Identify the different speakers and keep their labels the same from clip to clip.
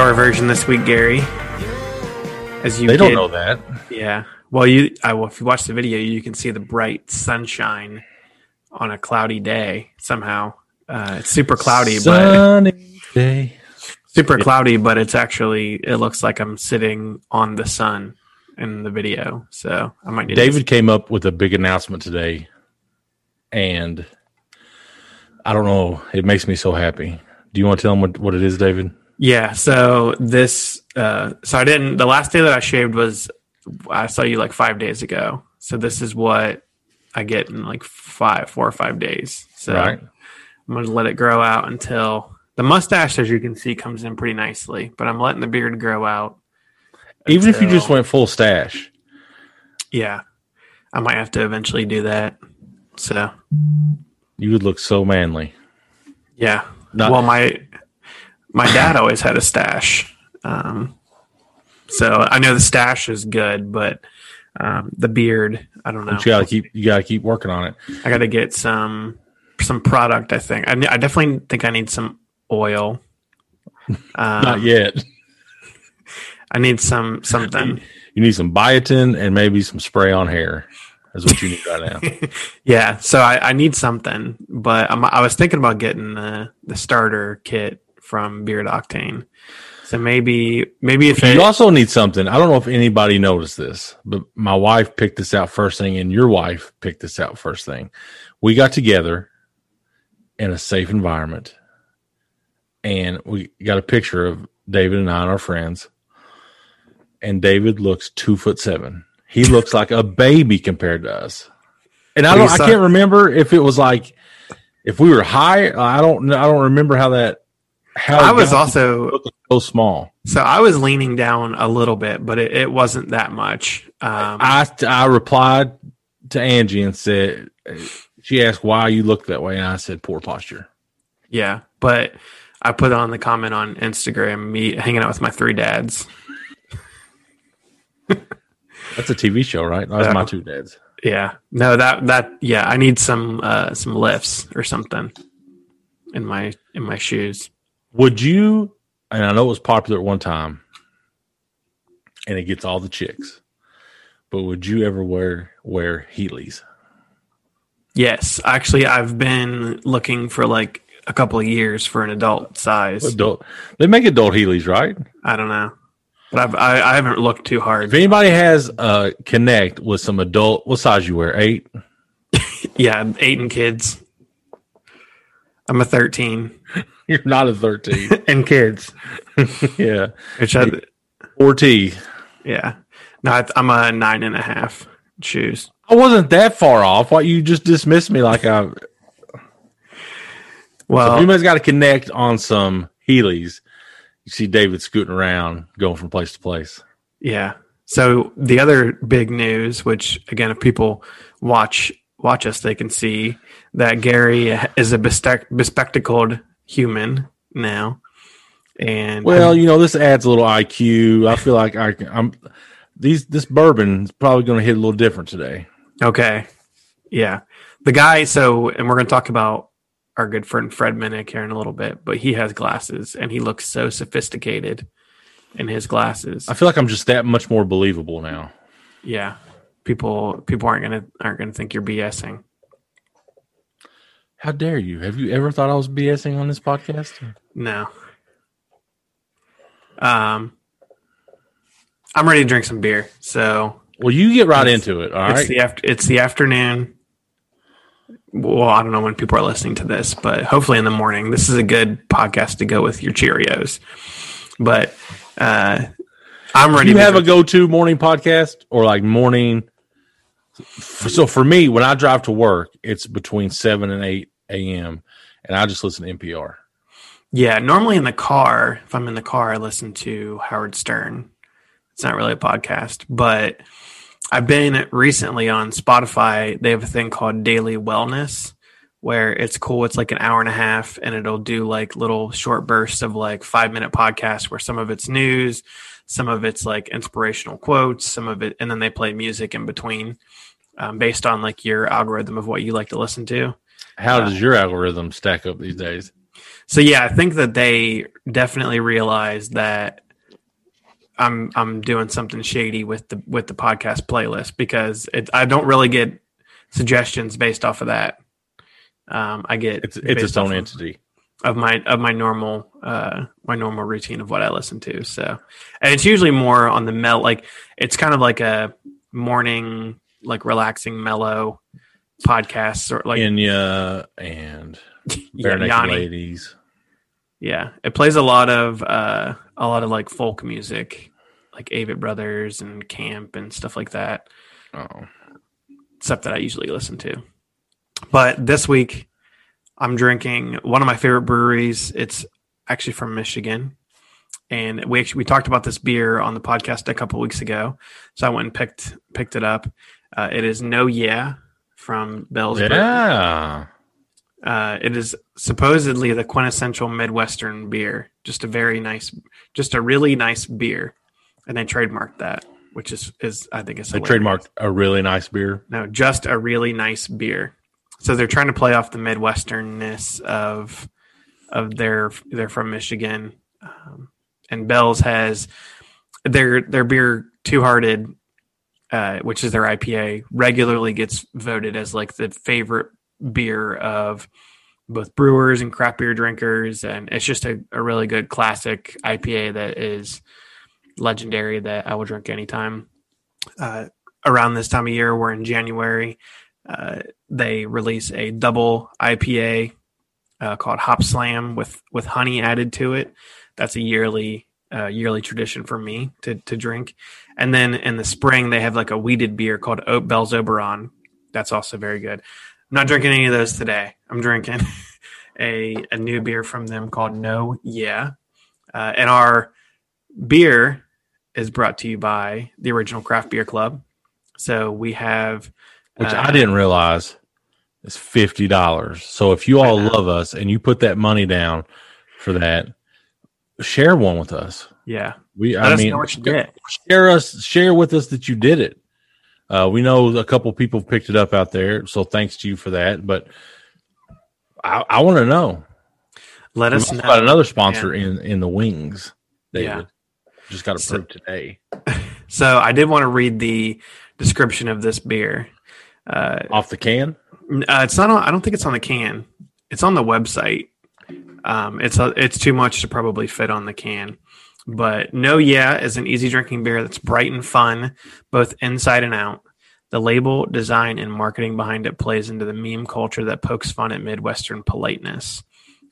Speaker 1: hour version this week, Gary. As you
Speaker 2: They don't know that.
Speaker 1: Yeah. Well, you I, well, if you watch the video, you can see the bright sunshine on a cloudy day. Somehow, uh, it's super cloudy, but
Speaker 2: Sunny day.
Speaker 1: super cloudy, but it's actually it looks like I'm sitting on the sun in the video. So I might need to-
Speaker 2: David came up with a big announcement today, and I don't know. It makes me so happy. Do you want to tell him what, what it is, David?
Speaker 1: Yeah. So this, uh, so I didn't, the last day that I shaved was, I saw you like five days ago. So this is what I get in like five, four or five days. So
Speaker 2: Right.
Speaker 1: I'm going to let it grow out until the mustache, as you can see, comes in pretty nicely, but I'm letting the beard grow out.
Speaker 2: Even if you just went full stash,
Speaker 1: yeah, I might have to eventually do that. So
Speaker 2: you would look so manly.
Speaker 1: yeah.
Speaker 2: Not-
Speaker 1: well, my, my dad always had a stash. Um, so I know the stash is good, but um, the beard, I don't know.
Speaker 2: But you gotta keep you gotta keep working on it.
Speaker 1: I got to get some some product. I think I, I definitely think I need some oil. Um,
Speaker 2: Not yet.
Speaker 1: I need some something.
Speaker 2: You need some biotin and maybe some spray on hair. That's what you need right now.
Speaker 1: yeah, so I, I need something, but I'm, I was thinking about getting the the starter kit from Beard Octane. So maybe maybe if it,
Speaker 2: You also need something. I don't know if anybody noticed this, but my wife picked this out first thing, and your wife picked this out first thing. We got together in a safe environment, and we got a picture of David and I and our friends. And David looks two foot seven. He looks like a baby compared to us. And I don't. I can't remember if it was like if we were high. I don't. I don't remember how that. How
Speaker 1: I was also
Speaker 2: so small.
Speaker 1: so I was leaning down a little bit, but it, it wasn't that much. Um,
Speaker 2: I I replied to Angie and said she asked why you look that way, and I said poor posture.
Speaker 1: Yeah, but I put on the comment on Instagram, me hanging out with my three dads.
Speaker 2: That's a TV show, right? That's
Speaker 1: Yeah.
Speaker 2: my two dads.
Speaker 1: Yeah, no, that that yeah, I need some uh some lifts or something in my in my shoes.
Speaker 2: Would you? And I know it was popular at one time, and it gets all the chicks. But would you ever wear wear Heelys?
Speaker 1: Yes, actually, I've been looking for like a couple of years for an adult size.
Speaker 2: Adult, they make adult Heelys, right?
Speaker 1: I don't know, but I've I, I haven't looked too hard.
Speaker 2: If anybody has uh connect with some adult, what size you wear? Eight.
Speaker 1: Yeah, eight and kids. I'm a thirteen
Speaker 2: You're not a thirteen.
Speaker 1: and kids,
Speaker 2: yeah,
Speaker 1: which I,
Speaker 2: T.
Speaker 1: yeah, no, I- I'm a nine and a half shoes.
Speaker 2: I wasn't that far off. Why you just dismissed me like I
Speaker 1: Well,
Speaker 2: if anybody's got to connect on some Heelys, you see David scooting around, going from place to place.
Speaker 1: Yeah. So the other big news, which again, if people watch watch us, they can see that Gary is a bespec- bespectacled human now, and
Speaker 2: Well, you know, this adds a little IQ. I feel like I can, I'm these this bourbon is probably going to hit a little different today.
Speaker 1: okay, yeah, the guy. So, and we're going to talk about our good friend Fred Minnick here in a little bit, but he has glasses and he looks so sophisticated in his glasses.
Speaker 2: I feel like I'm just that much more believable now.
Speaker 1: yeah, people people aren't gonna aren't gonna think you're BSing.
Speaker 2: How dare you? Have you ever thought I was BSing on this podcast?
Speaker 1: No. Um, I'm ready to drink some beer. So
Speaker 2: Well, you get right into it. All
Speaker 1: it's
Speaker 2: right.
Speaker 1: the after, it's the afternoon. Well, I don't know when people are listening to this, but hopefully in the morning. This is a good podcast to go with your Cheerios. But uh, I'm ready.
Speaker 2: Do
Speaker 1: you
Speaker 2: have a go-to morning podcast or like morning? So for me, when I drive to work, it's between seven and eight a.m. and I just listen to NPR.
Speaker 1: Yeah, normally in the car, if I'm in the car, I listen to Howard Stern. It's not really a podcast, but I've been recently on Spotify. They have a thing called Daily Wellness where it's cool. It's like an hour and a half and it'll do like little short bursts of like five minute podcasts where some of it's news, some of it's like inspirational quotes, some of it, and then they play music in between um, based on like your algorithm of what you like to listen to.
Speaker 2: How
Speaker 1: Uh,
Speaker 2: does your algorithm stack up these days?
Speaker 1: So yeah, I think that they definitely realize that I'm I'm doing something shady with the with the podcast playlist because it, I don't really get suggestions based off of that. Um, I get
Speaker 2: It's it's its own entity.
Speaker 1: of my of my normal uh my normal routine of what I listen to. So and it's usually more on the mel like it's kind of like a morning like relaxing mellow podcast or like
Speaker 2: Enya and
Speaker 1: yeah,
Speaker 2: Bare
Speaker 1: Yanni.
Speaker 2: Ladies.
Speaker 1: Yeah, it plays a lot of uh a lot of like folk music, like Avett Brothers and Caamp and stuff like that.
Speaker 2: Oh,
Speaker 1: Stuff that I usually listen to. But this week, I'm drinking one of my favorite breweries. It's actually from Michigan, and we actually we talked about this beer on the podcast a couple weeks ago. So I went and picked picked it up. Uh, it is No Yeah from Bell's.
Speaker 2: Yeah.
Speaker 1: Uh, it is supposedly the quintessential Midwestern beer. Just a very nice, just a really nice beer, and they trademarked that, which is is I think it's
Speaker 2: They trademarked a really nice beer.
Speaker 1: no, just a really nice beer. So they're trying to play off the Midwesternness of of their they're from Michigan, um, and Bell's has their their beer Two Hearted, uh, which is their IPA, regularly gets voted as like the favorite beer of both brewers and craft beer drinkers, and it's just a, a really good classic IPA that is legendary that I will drink anytime. Uh, around this time of year, we're in January. Uh, they release a double IPA uh, called Hop Slam with with honey added to it. That's a yearly uh, yearly tradition for me to to drink. And then in the spring, they have like a weeded beer called Oat Bell's Oberon. That's also very good. I'm not drinking any of those today. I'm drinking a a new beer from them called No Yeah, uh, and our beer is brought to you by the original Craft Beer Club. So we have
Speaker 2: which
Speaker 1: uh,
Speaker 2: I didn't realize is fifty dollars. So if you all love us and you put that money down for that, share one with us.
Speaker 1: Yeah,
Speaker 2: We,
Speaker 1: let
Speaker 2: I
Speaker 1: us
Speaker 2: mean,
Speaker 1: know what you get.
Speaker 2: share us, share with us that you did it. Uh, we know a couple people picked it up out there, so thanks to you for that. But I, I want to know.
Speaker 1: Let
Speaker 2: We've
Speaker 1: us know.
Speaker 2: got another sponsor in in the wings. David
Speaker 1: Yeah.
Speaker 2: just got
Speaker 1: So-
Speaker 2: approved today.
Speaker 1: So I did want to read the description of this beer. Uh,
Speaker 2: Off the can.
Speaker 1: uh, it's not. On, I don't think it's on the can. It's on the website. Um, it's a, it's too much to probably fit on the can. But no, yeah, is an easy drinking beer that's bright and fun, both inside and out. The label, design, and marketing behind it plays into the meme culture that pokes fun at Midwestern politeness.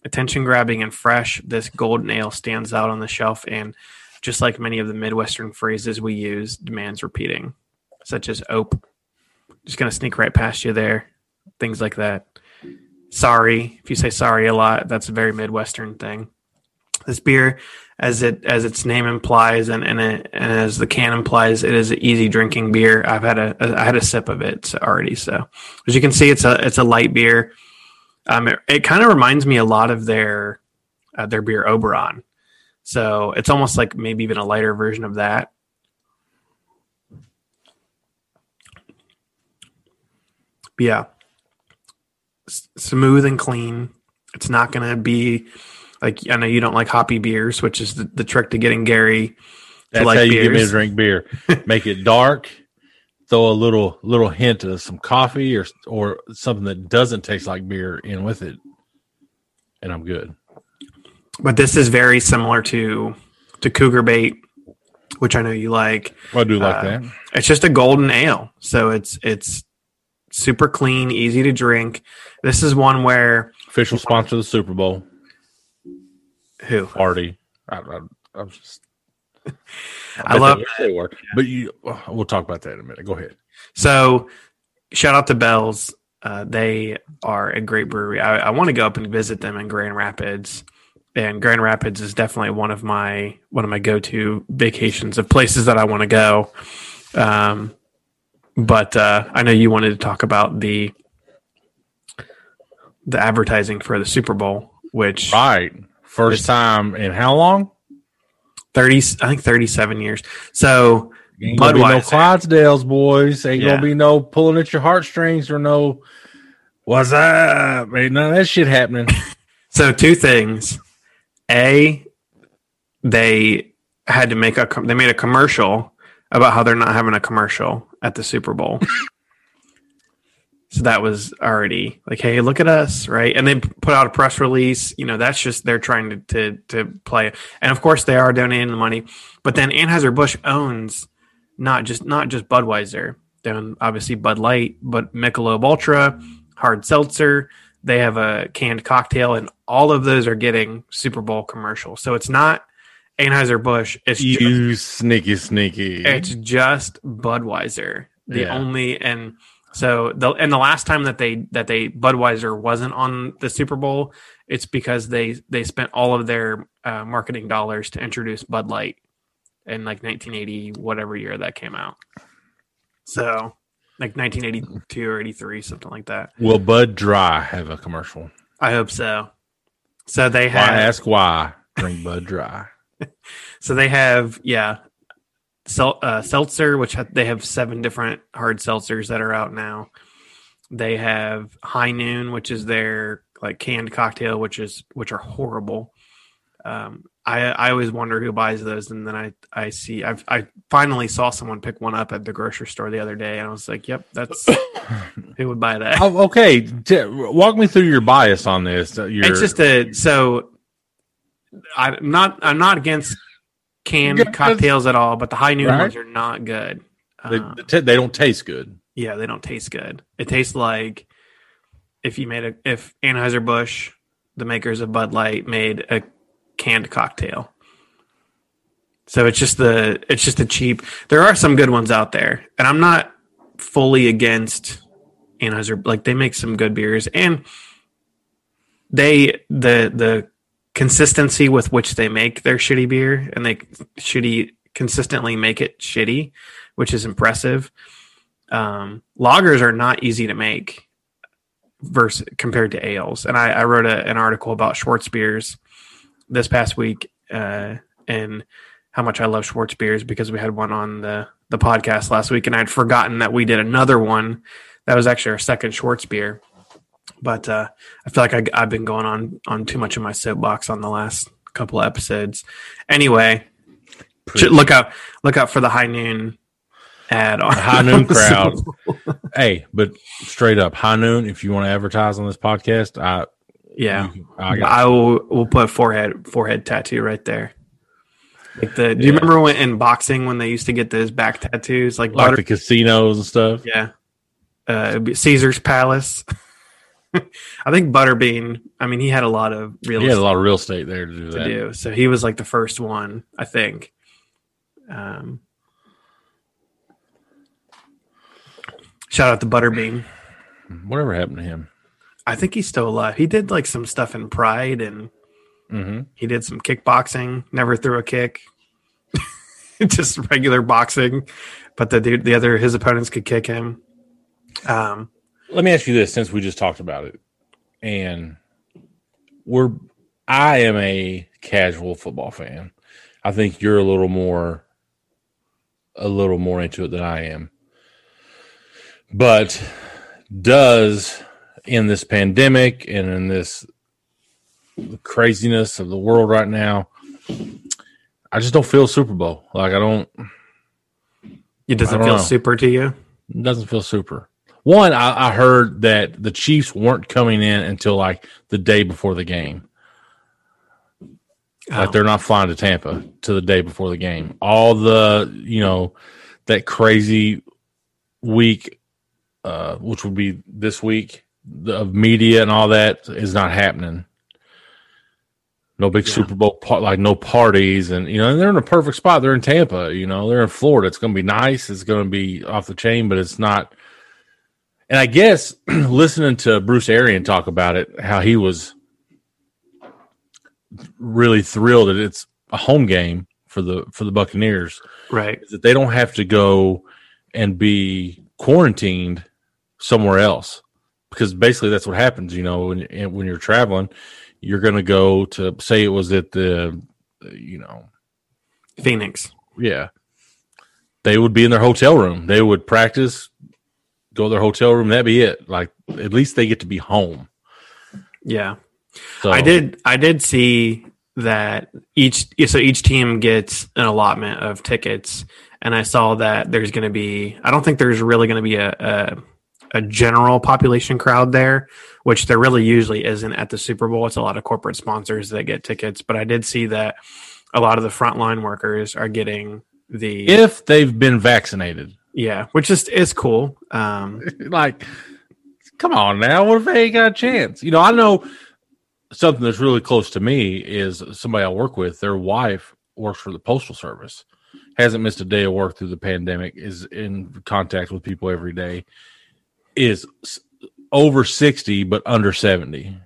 Speaker 1: Attention grabbing and fresh, this golden ale stands out on the shelf and, just like many of the Midwestern phrases we use, demands repeating, such as ope. Just going to sneak right past you there. Things like that. Sorry. If you say sorry a lot, that's a very Midwestern thing. This beer, as it as its name implies, and and, it, and as the can implies, it is an easy drinking beer. I've had a I had a sip of it already. So as you can see, it's a it's a light beer. Um, it, it kind of reminds me a lot of their uh, their beer Oberon. So it's almost like maybe even a lighter version of that. But yeah, S- smooth and clean. It's not going to be like I know you don't like hoppy beers, which is the, the trick to getting Gary.
Speaker 2: That's
Speaker 1: like
Speaker 2: how you get me to drink beer. Make it dark. Throw a little little hint of some coffee or or something that doesn't taste like beer in with it, and I'm good.
Speaker 1: But this is very similar to to Cougar Bait, which I know you like.
Speaker 2: I do like
Speaker 1: Uh,
Speaker 2: that.
Speaker 1: It's just a golden ale, so it's it's super clean, easy to drink. This is one where
Speaker 2: Official sponsor of the Super Bowl
Speaker 1: who
Speaker 2: party. I, I, I was just.
Speaker 1: I
Speaker 2: bet
Speaker 1: love
Speaker 2: they, they were, but you. We'll talk about that in a minute. Go ahead.
Speaker 1: So, shout out to Bells. Uh, they are a great brewery. I, I want to go up and visit them in Grand Rapids, and Grand Rapids is definitely one of my one of my go to vacations of places that I want to go. Um, but uh, I know you wanted to talk about the the advertising for the Super Bowl, which
Speaker 2: Right, first time in how long?
Speaker 1: thirty I think thirty seven years. So
Speaker 2: Ain't gonna be no Clydesdales, boys. Ain't
Speaker 1: Yeah.
Speaker 2: gonna be no pulling at your heartstrings or no what's up. Ain't none of that shit happening.
Speaker 1: So two things. A, they had to make a they made a commercial about how they're not having a commercial at the Super Bowl. so that was already like, hey, look at us, right? And they put out a press release. You know, that's just they're trying to to, to play. And of course, they are donating the money. But then Anheuser Busch owns not just not just Budweiser. They own obviously Bud Light, but Michelob Ultra, hard seltzer. They have a canned cocktail, and all of those are getting Super Bowl commercials. So it's not Anheuser Busch. It's just,
Speaker 2: You sneaky, sneaky.
Speaker 1: it's just Budweiser. The
Speaker 2: Yeah.
Speaker 1: only and so the and the last time that they that they Budweiser wasn't on the Super Bowl, it's because they they spent all of their uh, marketing dollars to introduce Bud Light in like 1980 whatever year that came out. So like 1982 or 83 something like that.
Speaker 2: Will Bud Dry have a commercial?
Speaker 1: I hope so. So they
Speaker 2: Why
Speaker 1: have
Speaker 2: ask why? Drink Bud Dry.
Speaker 1: So they have, yeah, sel- uh, seltzer, which ha- they have seven different hard seltzers that are out now. They have High Noon, which is their like canned cocktail, which is which are horrible. Um, I I always wonder who buys those, and then I I see I've, I finally saw someone pick one up at the grocery store the other day, and I was like, yep, that's who would buy that.
Speaker 2: Oh, okay, walk me through your bias on this. Uh, Your,
Speaker 1: It's just a so I'm not I'm not against canned
Speaker 2: Yeah,
Speaker 1: cocktails at all, but the high noon
Speaker 2: Right.
Speaker 1: ones are not good.
Speaker 2: they,
Speaker 1: Uh,
Speaker 2: they they don't taste good.
Speaker 1: yeah, they don't taste good. It tastes like if you made a if Anheuser Busch, the makers of Bud Light, made a canned cocktail. So it's just the it's just the cheap. There are some good ones out there, and I'm not fully against Anheuser. Like they make some good beers, and they the the consistency with which they make their shitty beer, and they shitty consistently make it shitty, which is impressive. Um, lagers are not easy to make versus compared to ales, and I, I wrote a, an article about Schwarz beers this past week, uh, and how much I love Schwarz beers because we had one on the the podcast last week, and I'd forgotten that we did another one that was actually our second Schwarz beer. But uh, I feel like I, I've been going on on too much of my soapbox on the last couple of episodes. Anyway, look out look out for the high noon ad on
Speaker 2: High Noon crowd. Hey, but straight up, High Noon. If you want to advertise on this podcast, I
Speaker 1: Yeah,
Speaker 2: you- I
Speaker 1: I will. We'll put forehead forehead tattoo right there. Like the. Do you
Speaker 2: Yeah.
Speaker 1: remember when in boxing when they used to get those back tattoos like,
Speaker 2: like
Speaker 1: butter?
Speaker 2: the casinos and stuff.
Speaker 1: yeah, uh, Caesar's Palace. I think Butterbean. I mean, he had a lot of real
Speaker 2: He had a
Speaker 1: estate
Speaker 2: lot of real estate there to do
Speaker 1: to
Speaker 2: that.
Speaker 1: do, so he was like the first one. I think. Um, shout out to Butterbean.
Speaker 2: Whatever happened to him?
Speaker 1: I think he's still alive. He did like some stuff in Pride and
Speaker 2: Mm-hmm.
Speaker 1: He did some kickboxing, never threw a kick. Just regular boxing. But the the other his opponents could kick him. Um
Speaker 2: Let me ask you this, since we just talked about it, and we're I am a casual football fan. I think you're a little more a little more into it than I am. But does in this pandemic and in this craziness of the world right now, I just don't feel Super Bowl. Like I don't
Speaker 1: it doesn't
Speaker 2: I don't
Speaker 1: feel
Speaker 2: know.
Speaker 1: super to you.
Speaker 2: it doesn't feel super. One, I, I heard that the Chiefs weren't coming in until like the day before the game. Like
Speaker 1: Oh,
Speaker 2: they're not flying to Tampa to the day before the game. All the you know that crazy week, uh, which would be this week the, of media and all that is not happening. No big
Speaker 1: Yeah.
Speaker 2: Super Bowl par- like no parties and you know and they're in a perfect spot. They're in Tampa. You know they're in Florida. It's going to be nice. It's going to be off the chain, but it's not. And I guess listening to Bruce Arians talk about it, how he was really thrilled that it's a home game for the for the Buccaneers
Speaker 1: right.
Speaker 2: that they don't have to go and be quarantined somewhere else because basically that's what happens you know when when you're traveling you're going to go to say it was at the you know
Speaker 1: Phoenix.
Speaker 2: yeah they would be in their hotel room they would practice go to their hotel room that'd be it like at least they get to be home
Speaker 1: Yeah.
Speaker 2: So
Speaker 1: I did. I did see that each so each team gets an allotment of tickets, and I saw that there's going to be. I don't think there's really going to be a, a a general population crowd there, which there really usually isn't at the Super Bowl. It's a lot of corporate sponsors that get tickets, but I did see that a lot of the frontline workers are getting the
Speaker 2: if they've been vaccinated.
Speaker 1: Yeah, which is is cool. Um,
Speaker 2: like, come on now. What if they ain't got a chance? You know, I know something that's really close to me is somebody I work with. Their wife works for the postal service, hasn't missed a day of work through the pandemic, is in contact with people every day, is over sixty but under seventy,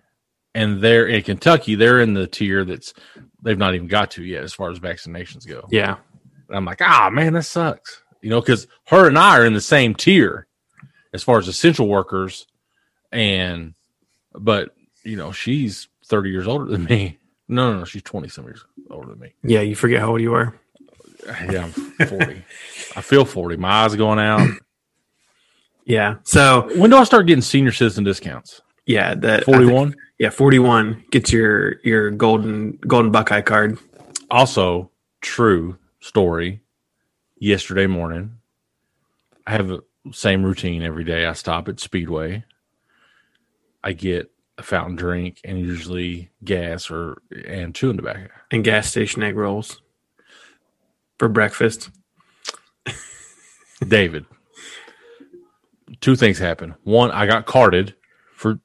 Speaker 2: and they're in Kentucky. They're in the tier that's they've not even got to yet as far as vaccinations go.
Speaker 1: yeah,
Speaker 2: And I'm like, ah, man, that sucks. You know, because her and I are in the same tier as far as essential workers, and but you know, she's 30 years older than me. No, no, no, she's 20 some years older than me.
Speaker 1: yeah. You forget how old you are.
Speaker 2: Yeah, I'm 40. I feel 40. My eyes are going out.
Speaker 1: Yeah. So
Speaker 2: When do I start getting senior citizen discounts?
Speaker 1: yeah, that
Speaker 2: 41.
Speaker 1: Yeah, forty one gets your your golden golden Buckeye card.
Speaker 2: Also, true story. Yesterday morning, I have the same routine every day. I stop at Speedway. I get a fountain drink and usually gas or and chewing tobacco.
Speaker 1: and gas station egg rolls for breakfast.
Speaker 2: David, two things happened. One, I got carded for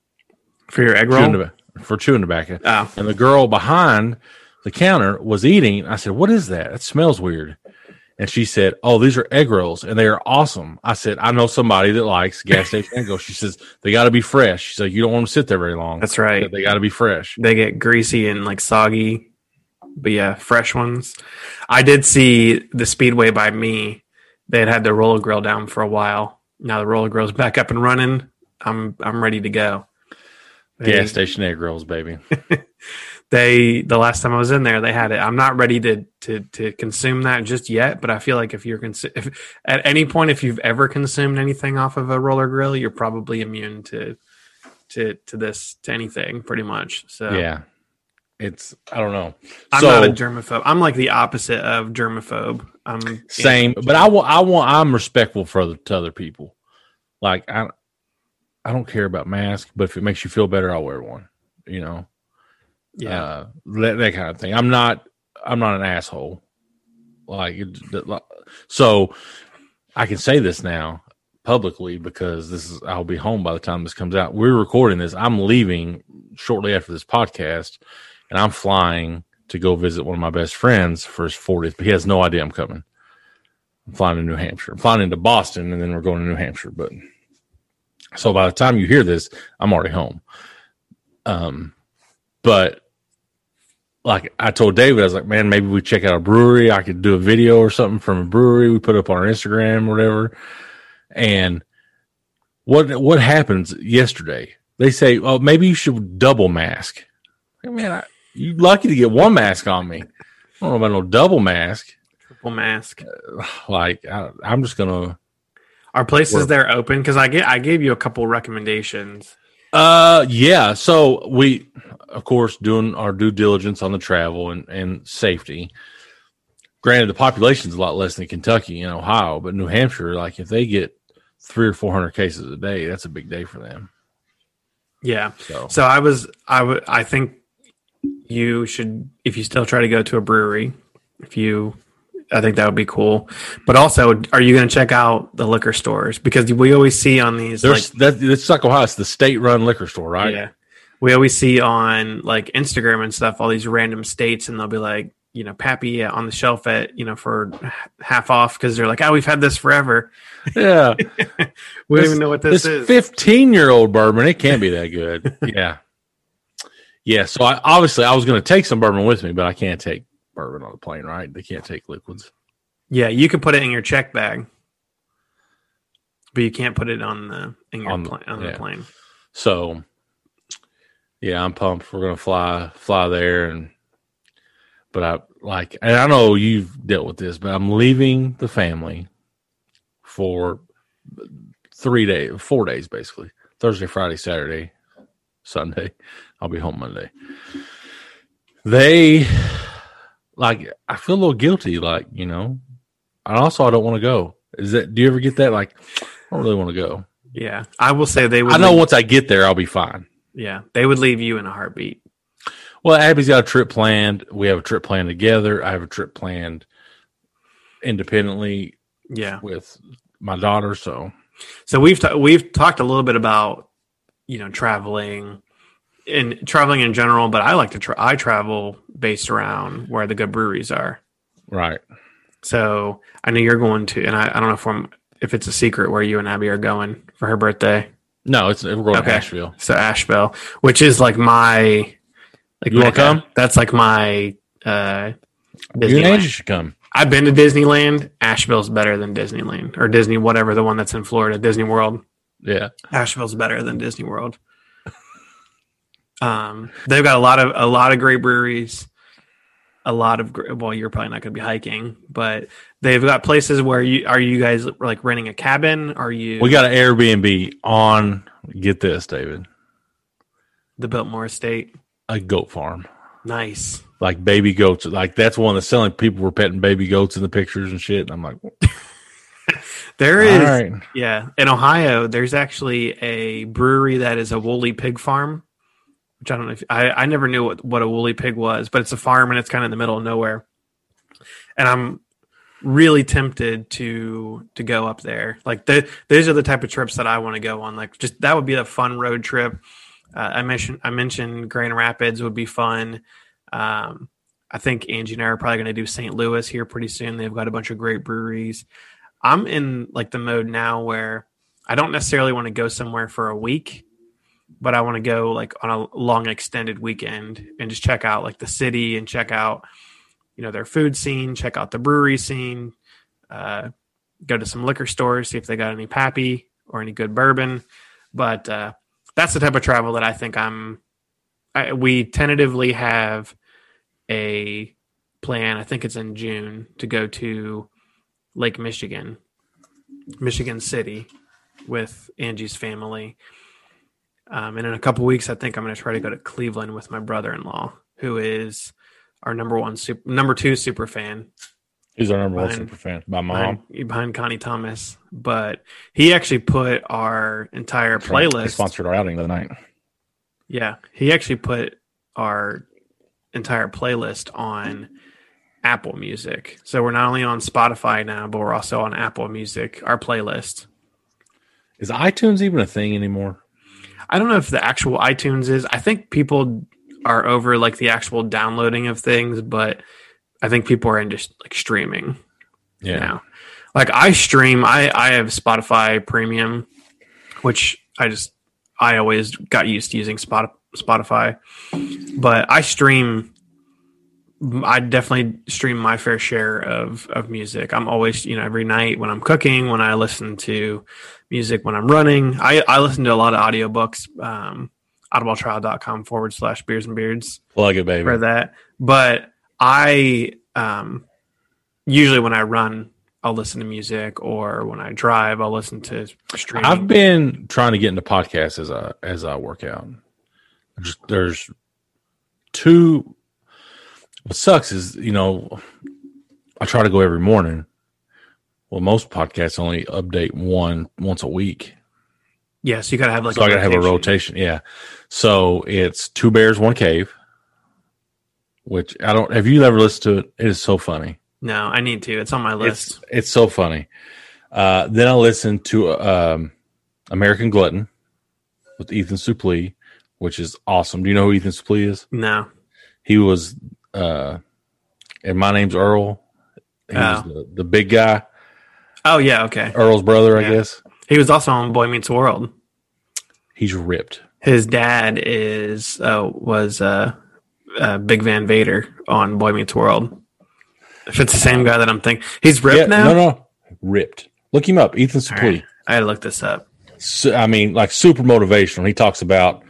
Speaker 1: For your egg
Speaker 2: chewing
Speaker 1: roll?
Speaker 2: tobacco, for chewing tobacco,
Speaker 1: Oh,
Speaker 2: and the girl behind the counter was eating. I said, "What is that? It smells weird." And she said, "Oh, these are egg rolls, and they are awesome." I said, "I know somebody that likes gas station egg rolls." She says, "They got to be fresh." She said, "You don't want them to sit there very long.
Speaker 1: that's right.
Speaker 2: They got to be fresh."
Speaker 1: They get greasy and like soggy. But yeah, fresh ones. I did see the Speedway by me. They had had the roller grill down for a while. Now the roller grill's back up and running. I'm I'm ready to go.
Speaker 2: Gas station egg rolls, baby.
Speaker 1: they the last time I was in there, they had it. I'm not ready to to to consume that just yet, but I feel like if you're consu- if at any point if you've ever consumed anything off of a roller grill, you're probably immune to to to this to anything pretty much. So
Speaker 2: Yeah, it's I don't know.
Speaker 1: I'm
Speaker 2: so,
Speaker 1: not a germaphobe. I'm like the opposite of germaphobe. I'm
Speaker 2: same but i want i want i'm respectful for other to other people like i i don't care about masks but if it makes you feel better i'll wear one you know
Speaker 1: Yeah,
Speaker 2: uh that, kind of thing. I'm not i'm not an asshole. Like so i can say this now publicly because this is i'll be home by the time this comes out. We're recording this. I'm leaving shortly after this podcast and i'm flying to go visit one of my best friends for his 40th but he has no idea i'm coming. I'm flying to new hampshire. I'm flying into boston and then we're going to new hampshire. But so by the time you hear this i'm already home. Um but like I told David, I was like, man, maybe we check out a brewery. I could do a video or something from a brewery. We put up on our Instagram or whatever. And what what happens yesterday? They say, oh, maybe you should double mask. Man, I, you lucky to get one mask on me. I don't know about no double mask.
Speaker 1: triple mask.
Speaker 2: Like I, I'm just gonna.
Speaker 1: Are places
Speaker 2: Where-
Speaker 1: there open? Because I get I gave you a couple recommendations.
Speaker 2: Uh, yeah. So we, of course, doing our due diligence on the travel and and safety. Granted, the population's a lot less than Kentucky and Ohio, but New Hampshire, like if they get three or four hundred cases a day, that's a big day for them.
Speaker 1: Yeah.
Speaker 2: So
Speaker 1: So I was I would I think you should if you still try to go to a brewery, if you I think that would be cool. But also, are you going to check out the liquor stores because we always see on these
Speaker 2: there's
Speaker 1: like
Speaker 2: that. It's like Ohio. It's the state-run liquor store, right?
Speaker 1: yeah, we always see on like Instagram and stuff all these random states, and they'll be like you know Pappy on the shelf at you know for half off because they're like oh we've had this forever.
Speaker 2: Yeah.
Speaker 1: We don't even know what this,
Speaker 2: this
Speaker 1: is.
Speaker 2: 15 year old bourbon, it can't be that good. yeah. Yeah. So I obviously I was going to take some bourbon with me, but I can't take bourbon on the plane, right? They can't take liquids.
Speaker 1: Yeah, you can put it in your check bag, but you can't put it on the in your
Speaker 2: On
Speaker 1: pla- on
Speaker 2: yeah.
Speaker 1: the plane.
Speaker 2: So yeah, I'm pumped. We're going to fly, fly there. And, but I like, and I know you've dealt with this, but I'm leaving the family for three days, four days, basically Thursday, Friday, Saturday, Sunday. I'll be home Monday. They like I feel a little guilty, like, you know. And also I don't want to go. Is that do you ever get that? Like, I don't really want to go.
Speaker 1: Yeah, I will say they would.
Speaker 2: I know
Speaker 1: leave-
Speaker 2: once I get there I'll be fine.
Speaker 1: Yeah, they would leave you in a heartbeat.
Speaker 2: Well, Abby's got a trip planned. We have a trip planned together. I have a trip planned independently
Speaker 1: Yeah.
Speaker 2: with my daughter. So
Speaker 1: So we've ta- we've talked a little bit about you know traveling and traveling in general, but I like to tra- I travel based around where the good breweries are.
Speaker 2: right.
Speaker 1: So I know you're going to, and I, I don't know if I'm if it's a secret where you and Abby are going for her birthday.
Speaker 2: No, it's we're going
Speaker 1: Okay.
Speaker 2: to Asheville.
Speaker 1: So Asheville, which is like my like
Speaker 2: You wanna come?
Speaker 1: That's like my uh
Speaker 2: You and
Speaker 1: Disneyland.
Speaker 2: Angie should come.
Speaker 1: I've been to Disneyland. Asheville's better than Disneyland or Disney, whatever the one that's in Florida, Disney World.
Speaker 2: Yeah.
Speaker 1: Asheville's better than Disney World. Um, they've got a lot of a lot of great breweries, a lot of well, you're probably not going to be hiking, but they've got places where you are you guys like renting a cabin? Are you
Speaker 2: We got an Airbnb on get this, David.
Speaker 1: the Biltmore Estate?
Speaker 2: A goat farm.
Speaker 1: Nice.
Speaker 2: Like baby goats. Like that's one that's selling people were petting baby goats in the pictures and shit. And I'm like,
Speaker 1: there is
Speaker 2: right.
Speaker 1: Yeah, in Ohio, there's actually a brewery that is a woolly pig farm, which I don't know if I, I never knew what, what a woolly pig was, but it's a farm and it's kind of in the middle of nowhere. And I'm really tempted to to go up there. Like the, those are the type of trips that I want to go on. Like just that would be a fun road trip. Uh, I mentioned I mentioned Grand Rapids would be fun. Um, I think Angie and I are probably going to do St. Louis here pretty soon. They've got a bunch of great breweries. I'm in like the mode now where I don't necessarily want to go somewhere for a week, but I want to go like on a long extended weekend and just check out like the city and check out you know their food scene, check out the brewery scene, uh, go to some liquor stores, see if they got any pappy or any good bourbon. But uh, that's the type of travel that I think I'm. I, we tentatively have a plan. I think it's in June to go to Lake Michigan, Michigan City, with Angie's family. Um, and in a couple weeks, I think I'm going to try to go to Cleveland with my brother-in-law, who is our number one, super, number two super fan
Speaker 2: He's our number one super fan. My mom.
Speaker 1: behind, behind Connie Thomas. But he actually put our entire
Speaker 2: They
Speaker 1: playlist.
Speaker 2: sponsored our outing the other night.
Speaker 1: Yeah, he actually put our entire playlist on Apple Music. So we're not only on Spotify now, but we're also on Apple Music. Our playlist.
Speaker 2: Is iTunes even a thing anymore?
Speaker 1: I don't know if the actual iTunes is. I think people are over like the actual downloading of things, but I think people are into like streaming
Speaker 2: Yeah.
Speaker 1: now. Like I stream, I I have Spotify Premium, which I just I always got used to using Spot, Spotify, but I stream. I definitely stream my fair share of of music. I'm always, you know, every night when I'm cooking, when I listen to music, when I'm running, I I listen to a lot of audiobooks. Um, audibletrial.com forward slash beers and beards
Speaker 2: Plug it, baby.
Speaker 1: for that. But I um usually when I run, I'll listen to music, or when I drive, I'll listen to streaming.
Speaker 2: I've been trying to get into podcasts as I as I work out. Just there's two. What sucks is you know I try to go every morning. Well, most podcasts only update one once a week,
Speaker 1: yeah, so you gotta have like
Speaker 2: so I gotta have a rotation. Yeah, so it's two bears, one cave. Which I don't. Have you ever listened to it? It is so funny.
Speaker 1: No, I need to. It's on my list.
Speaker 2: It's it's so funny. Uh, then I listened to um, American Glutton with Ethan Suplee, which is awesome. Do you know who Ethan Suplee is?
Speaker 1: no,
Speaker 2: He was, uh, and my name's Earl. He was
Speaker 1: Oh.
Speaker 2: the, the big guy,
Speaker 1: oh yeah, okay.
Speaker 2: Earl's brother, I guess.
Speaker 1: He was also on Boy Meets World.
Speaker 2: He's ripped.
Speaker 1: His dad is uh, was uh, uh, Big Van Vader on Boy Meets World. If it's the same guy that I'm thinking, he's ripped
Speaker 2: yeah,
Speaker 1: now.
Speaker 2: no, no, ripped. Look him up, Ethan Suplee.
Speaker 1: right. I had to look this up.
Speaker 2: su- I mean, like super motivational. He talks about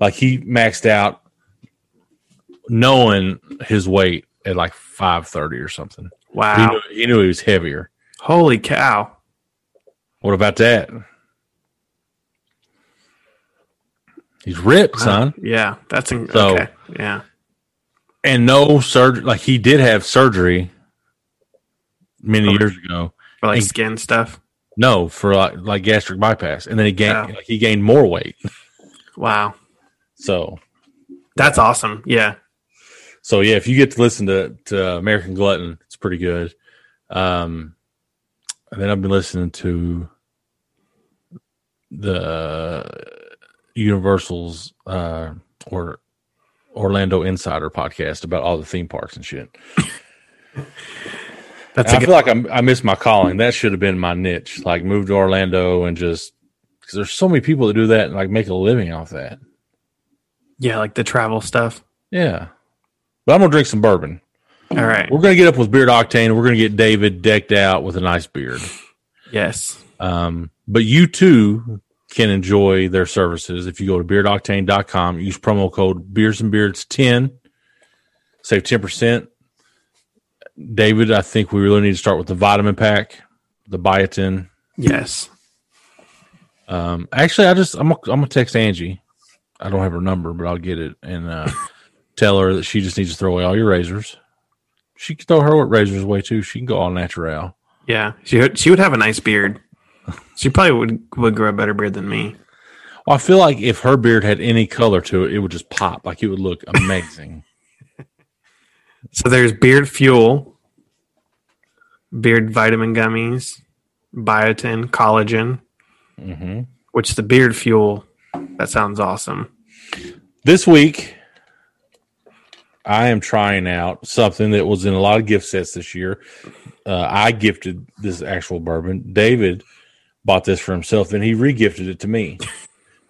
Speaker 2: like he maxed out knowing his weight at like five thirty or something. He,
Speaker 1: Wow,
Speaker 2: knew, he knew he was heavier.
Speaker 1: Holy cow!
Speaker 2: What about that? He's ripped, son,
Speaker 1: Yeah, that's in,
Speaker 2: So-
Speaker 1: okay. Yeah,
Speaker 2: and no surgery. Like he did have surgery many years ago.
Speaker 1: for like
Speaker 2: And-
Speaker 1: skin stuff.
Speaker 2: No, for like, like gastric bypass, and then he gained
Speaker 1: Yeah.
Speaker 2: like, he gained more weight.
Speaker 1: Wow,
Speaker 2: So
Speaker 1: that's awesome. Yeah,
Speaker 2: so yeah, if you get to listen to to American Glutton, it's pretty good. Um, and then I've been listening to the Universal's uh or Orlando Insider podcast about all the theme parks and shit.
Speaker 1: that's
Speaker 2: And I feel like I'm, I missed my calling. That should have been my niche. Like move to Orlando and just because there's so many people that do that and like make a living off that.
Speaker 1: Yeah, like the travel stuff.
Speaker 2: Yeah, but I'm gonna drink some bourbon.
Speaker 1: All right.
Speaker 2: We're gonna get up with Beard Octane. We're gonna get David decked out with a nice beard.
Speaker 1: Yes.
Speaker 2: Um, but you too can enjoy their services if you go to beardoctane.com. Use promo code beards and Beards ten. Save ten percent. David, I think we really need to start with the vitamin pack, the biotin.
Speaker 1: Yes.
Speaker 2: Um, actually, I just I'm gonna text Angie. I don't have her number, but I'll get it and uh, tell her that she just needs to throw away all your razors. She can throw her razors away too. She can go all natural.
Speaker 1: Yeah. She would, she would have a nice beard. She probably would would grow a better beard than me.
Speaker 2: Well, I feel like if her beard had any color to it, it would just pop. Like it would look amazing.
Speaker 1: So there's beard fuel, beard vitamin gummies, biotin, collagen,
Speaker 2: hmm
Speaker 1: which the beard fuel. That sounds awesome.
Speaker 2: This week, I am trying out something that was in a lot of gift sets this year. Uh, I gifted this actual bourbon. David bought this for himself, and he regifted it to me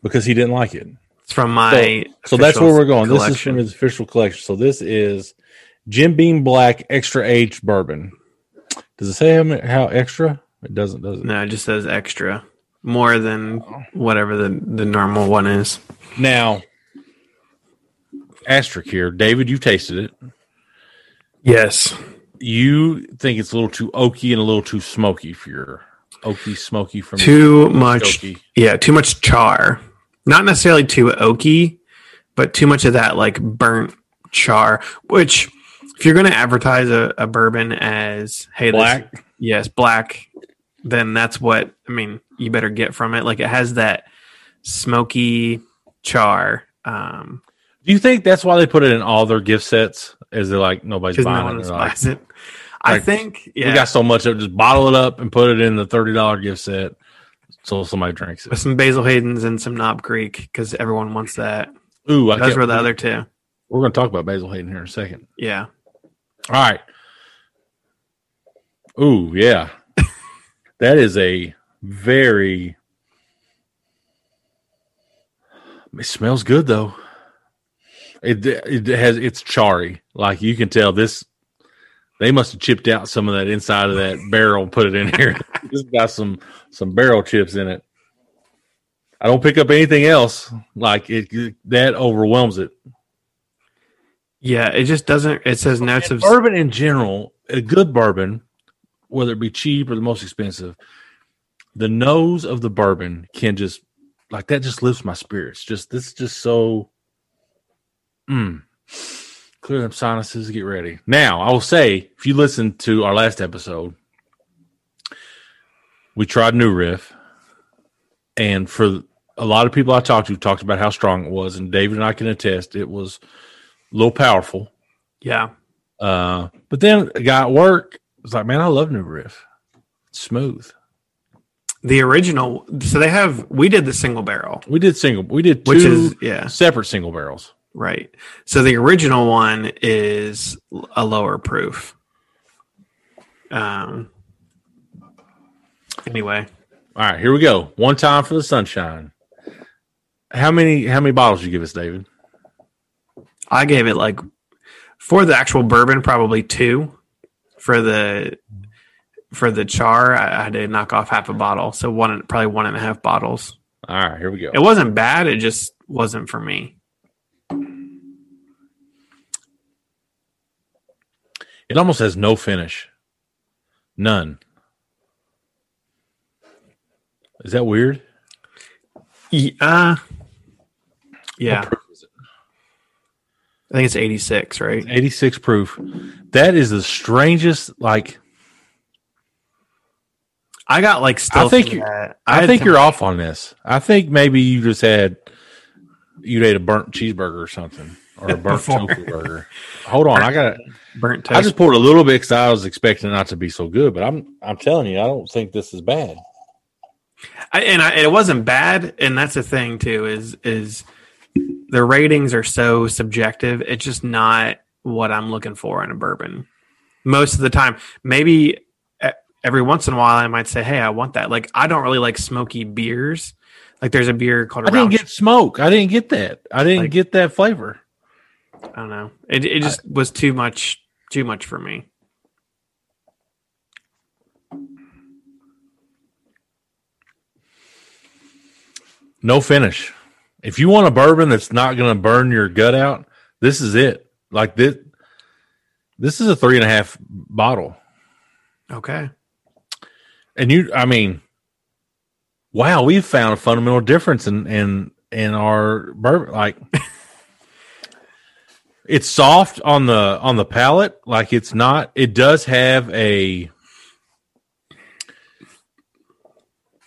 Speaker 2: because he didn't like it.
Speaker 1: It's from my.
Speaker 2: So that's where we're going. This is from his official collection. So this is Jim Beam Black Extra Aged Bourbon. Does it say how, how extra? It doesn't, does it?
Speaker 1: No, it just says extra, more than whatever the the normal one is.
Speaker 2: Now, asterisk here, David, you tasted it.
Speaker 1: Yes.
Speaker 2: You think it's a little too oaky and a little too smoky for your oaky, smoky from
Speaker 1: Too much.
Speaker 2: Oaky.
Speaker 1: Yeah, too much char. Not necessarily too oaky, but too much of that like burnt char. Which, if you're going to advertise a, a bourbon as hey, this-
Speaker 2: black.
Speaker 1: yes, black, then that's what I mean. You better get from it. Like it has that smoky char. Um,
Speaker 2: Do you think that's why they put it in all their gift sets? Is they're like nobody's
Speaker 1: because no
Speaker 2: buying it? like,
Speaker 1: it. I
Speaker 2: like,
Speaker 1: think yeah,
Speaker 2: We got so much of it, just bottle it up and put it in the thirty dollar gift set, so somebody drinks
Speaker 1: with
Speaker 2: it.
Speaker 1: some Basil Hayden's and some Knob Creek because everyone wants that.
Speaker 2: Ooh, I
Speaker 1: Those were the other two.
Speaker 2: We're going to talk about Basil Hayden here in a second.
Speaker 1: Yeah.
Speaker 2: All right. Ooh, yeah. that is a very. It smells good though. It it has it's charry. Like you can tell this. They must have chipped out some of that inside of that barrel and put it in here. it's got some some barrel chips in it. I don't pick up anything else. Like it, it- that overwhelms it.
Speaker 1: Yeah, it just doesn't. It says notes of
Speaker 2: bourbon in general, a good bourbon, whether it be cheap or the most expensive, the nose of the bourbon can just like that just lifts my spirits. Just this is just so mm, clear them sinuses, get ready. Now I will say, if you listen to our last episode, we tried new riff, and for a lot of people I talked to talked about how strong it was, and David and I can attest it was a little powerful.
Speaker 1: yeah.
Speaker 2: Uh, but then a guy at work was like, "Man, I love New Riff. It's smooth."
Speaker 1: The original. So they have. We did the single barrel,
Speaker 2: We did single. We did two
Speaker 1: which is yeah,
Speaker 2: separate single barrels.
Speaker 1: Right. So the original one is a lower proof. Um. Anyway,
Speaker 2: All right, here we go. One time for the sunshine. How many? How many bottles you give us, David?
Speaker 1: I gave it like for the actual bourbon, probably two. For the for the char, I, I had to knock off half a bottle, so one probably one and a half bottles.
Speaker 2: All right, here we go.
Speaker 1: It wasn't bad. It just wasn't for me.
Speaker 2: It almost has no finish. None. Is that weird?
Speaker 1: Yeah, uh, Yeah.
Speaker 2: What proof is it?
Speaker 1: I think it's 86, right?
Speaker 2: 86 proof. That is the strangest. Like,
Speaker 1: I got like stuff.
Speaker 2: I think you-
Speaker 1: that-
Speaker 2: I, think you're off on this. I think maybe you just had you ate a burnt cheeseburger or something, or a burnt tofu burger. Hold on, I got.
Speaker 1: A burnt toast.
Speaker 2: I just poured a little bit because I was expecting it not to be so good, but I'm I'm telling you, I don't think this is bad.
Speaker 1: I, and I, it wasn't bad, and that's the thing too. Is is the ratings are so subjective. It's just not what I'm looking for in a bourbon. Most of the time, maybe every once in a while, I might say, "Hey, I want that." Like I don't really like smoky beers. Like there's a beer called
Speaker 2: I didn't
Speaker 1: Rauch-
Speaker 2: get smoke. I didn't get that. I didn't
Speaker 1: Like-
Speaker 2: get that flavor.
Speaker 1: I don't know. It it just was too much too much for me.
Speaker 2: No finish. If you want a bourbon that's not going to burn your gut out, this is it. Like this, this is a three and a half bottle.
Speaker 1: Okay.
Speaker 2: And you, I mean, wow, we've found a fundamental difference in in in our bourbon. Like, it's soft on the on the palate. Like it's not. It does have a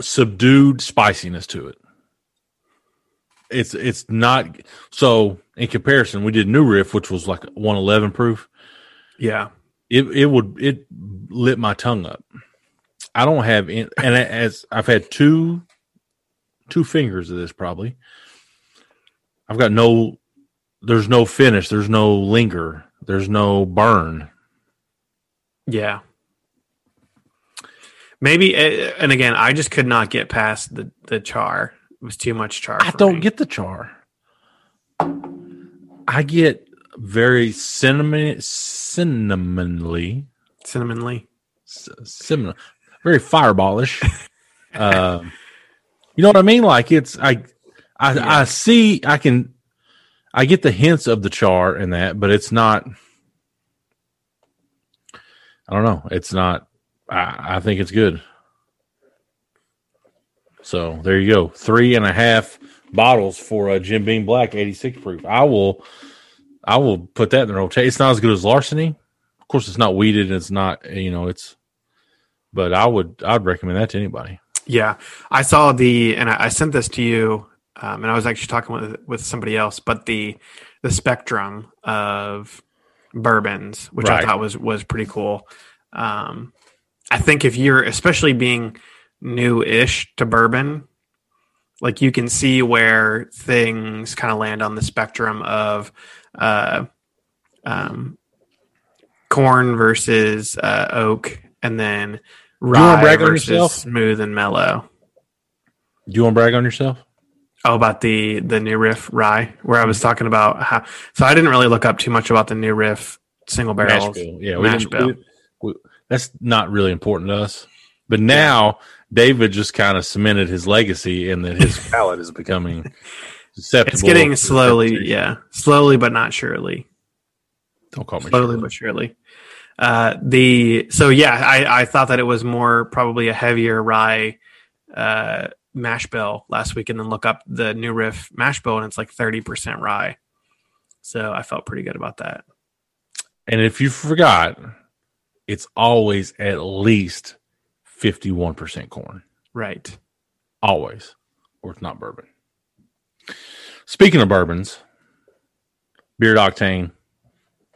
Speaker 2: subdued spiciness to it. It's it's not so. In comparison, we did New Riff, which was like one eleven proof
Speaker 1: Yeah.
Speaker 2: it it would it lit my tongue up. I don't have in, and as I've had two two fingers of this probably. I've got no there's no finish, there's no linger, there's no burn.
Speaker 1: Yeah. Maybe, uh, and again, I just could not get past the the char. It was too much char.
Speaker 2: I don't
Speaker 1: me.
Speaker 2: get the char. I get very cinnamon cinnamonly
Speaker 1: cinnamonly.
Speaker 2: cinnamon, very fireballish. um, you know what I mean? Like it's I, I,
Speaker 1: Yeah.
Speaker 2: I see. I can, I get the hints of the char in that, but it's not. I don't know. It's not. I, I think it's good. So there you go. Three and a half bottles for a Jim Beam Black 86 proof. I will, I will put that in the rotation. It's not as good as Larceny. Of course, it's not wheated. And it's not, you know, it's, but I would, I'd recommend that to anybody.
Speaker 1: Yeah, I saw the, and I sent this to you, um, and I was actually talking with with somebody else, but the the spectrum of bourbons, which I thought was was pretty cool. Um, I think if you're, especially being new-ish to bourbon, like you can see where things kind of land on the spectrum of uh, um, corn versus uh, oak, and then rye
Speaker 2: brag
Speaker 1: versus smooth and mellow.
Speaker 2: Do you want to brag on yourself?
Speaker 1: Oh, about the the new riff rye, where I was talking about how. So I didn't really look up too much about the new riff single barrels.
Speaker 2: Yeah, we didn't, we we- that's not really important to us. But now David just kind of cemented his legacy and that his palate is becoming susceptible.
Speaker 1: It's getting slowly, yeah, slowly but not surely.
Speaker 2: Don't call me
Speaker 1: slowly
Speaker 2: Shirley.
Speaker 1: but surely. Uh, the so yeah, I, I thought that it was more probably a heavier rye uh, mash bill last week, and then look up the new riff mash bill, and it's like thirty percent rye. So I felt pretty good about that.
Speaker 2: And if you forgot, it's always at least 51% corn.
Speaker 1: Right.
Speaker 2: Always. Or it's not bourbon. Speaking of bourbons, Beard Octane,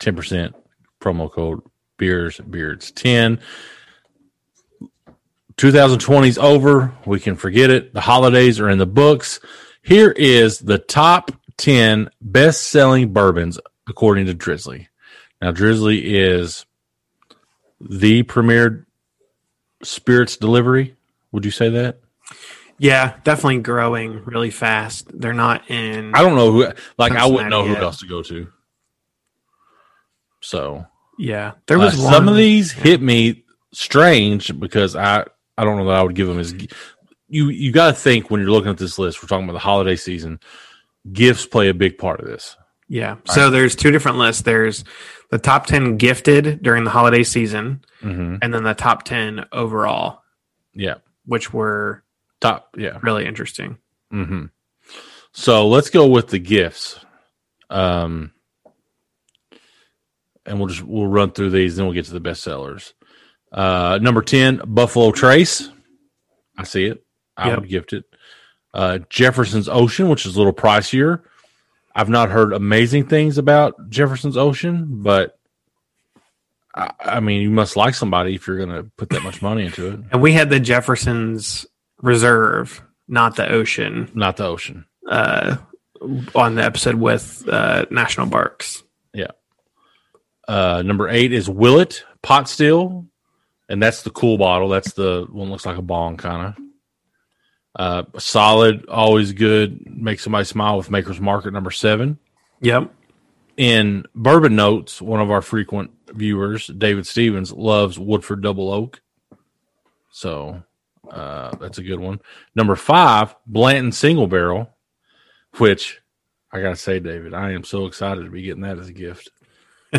Speaker 2: 10%, promo code Beers Beards 10. 2020's over. We can forget it. The holidays are in the books. Here is the top 10 best selling bourbons according to Drizly. Now, Drizly is the premier spirits delivery. Would you say that?
Speaker 1: Yeah, definitely growing really fast. They're not in.
Speaker 2: I don't know who, like, I wouldn't know
Speaker 1: Cincinnati
Speaker 2: who else to go to. So,
Speaker 1: Yeah, there
Speaker 2: uh,
Speaker 1: was one,
Speaker 2: some of these hit me strange because I, I don't know that I would give them as you. You got to think when you're looking at this list. We're talking about the holiday season. Gifts play a big part of this.
Speaker 1: Yeah. So there's two different lists. There's the top 10 gifted during the holiday season,
Speaker 2: Mm-hmm.
Speaker 1: and then the top 10 overall,
Speaker 2: Yeah,
Speaker 1: which were
Speaker 2: top. Yeah.
Speaker 1: really interesting.
Speaker 2: Mm-hmm. So let's go with the gifts. Um, and we'll just we'll run through these, then we'll get to the best sellers. Uh, number ten, Buffalo Trace. I see it. I
Speaker 1: Yep.
Speaker 2: would gift it. Uh, Jefferson's Ocean, which is a little pricier. I've not heard amazing things about Jefferson's Ocean, but I, I mean, you must like somebody if you're going to put that much money into it.
Speaker 1: And we had the Jefferson's Reserve, not the Ocean,
Speaker 2: Not the ocean.
Speaker 1: uh, on the episode with uh, National Parks. Yeah.
Speaker 2: Uh, number eight is Willet Pot Still, and that's the cool bottle. That's the one looks like a bong kind of. Uh, solid, always good. Make somebody smile with Maker's Market number seven.
Speaker 1: Yep.
Speaker 2: In Bourbon Notes, one of our frequent viewers, David Stevens, loves Woodford Double Oak. So uh, that's a good one. Number five, Blanton Single Barrel, which I got to say, David, I am so excited to be getting that as a gift.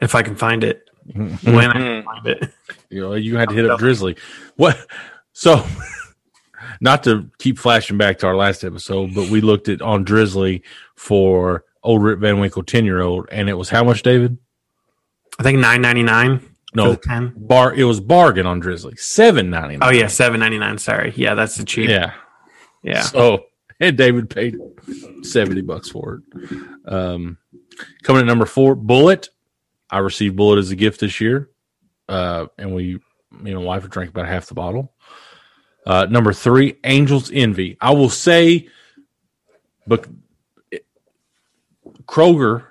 Speaker 1: if I can find it. When I find it.
Speaker 2: You know, you had to hit up Drizly. What? So, not to keep flashing back to our last episode, but we looked at on Drizly for old Rip Van Winkle ten year old, and it was how much, David?
Speaker 1: I think nine ninety nine.
Speaker 2: No,
Speaker 1: ten.
Speaker 2: bar. It was bargain on Drizly, seven ninety nine.
Speaker 1: Oh yeah, seven ninety nine. Sorry, yeah, that's the cheap.
Speaker 2: yeah.
Speaker 1: yeah.
Speaker 2: So, and David paid seventy bucks for it. Um, coming at number four, Bulleit. I received Bulleit as a gift this year, uh, and we, me and my wife drank about half the bottle. Uh, number three, Angels Envy. I will say, but Kroger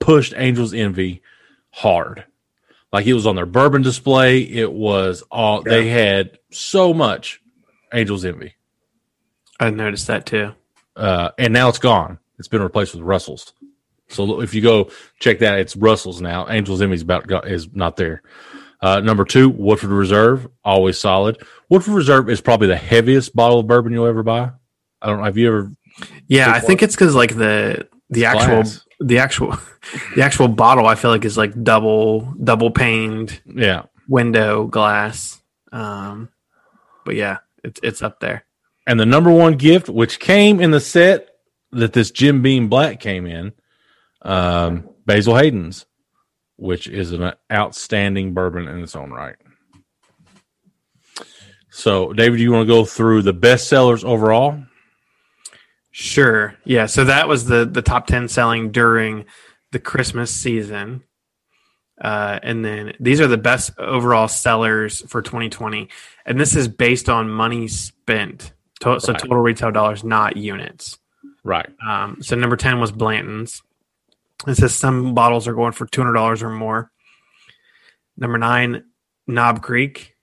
Speaker 2: pushed Angels Envy hard. Like it was on their bourbon display. It was all they had so much Angels Envy
Speaker 1: I noticed that too.
Speaker 2: uh, and now it's gone. It's been replaced with Russell's. So if you go check that, it's Russell's now. Angels Envy's about is not there. Uh, number two, Woodford Reserve, always solid. Woodford Reserve is probably the heaviest bottle of bourbon you'll ever buy. I don't know. Have you ever?
Speaker 1: Yeah, I think it's because like the the actual
Speaker 2: Glass.
Speaker 1: the actual the actual bottle I feel like is like double double paned
Speaker 2: Yeah.
Speaker 1: window glass. Um, but yeah, it's it's up there.
Speaker 2: And the number one gift, which came in the set that this Jim Beam Black came in, um, Basil Hayden's, which is an outstanding bourbon in its own right. So, David, do you want to go through the best sellers overall?
Speaker 1: Sure. Yeah. So that was the the top ten selling during the Christmas season. Uh, and then these are the best overall sellers for 2020, and this is based on money spent. To- so
Speaker 2: Right.
Speaker 1: total retail dollars, not units.
Speaker 2: Right.
Speaker 1: Um, so number 10 was Blanton's. It says some bottles are going for $200 or more. Number nine, Knob Creek.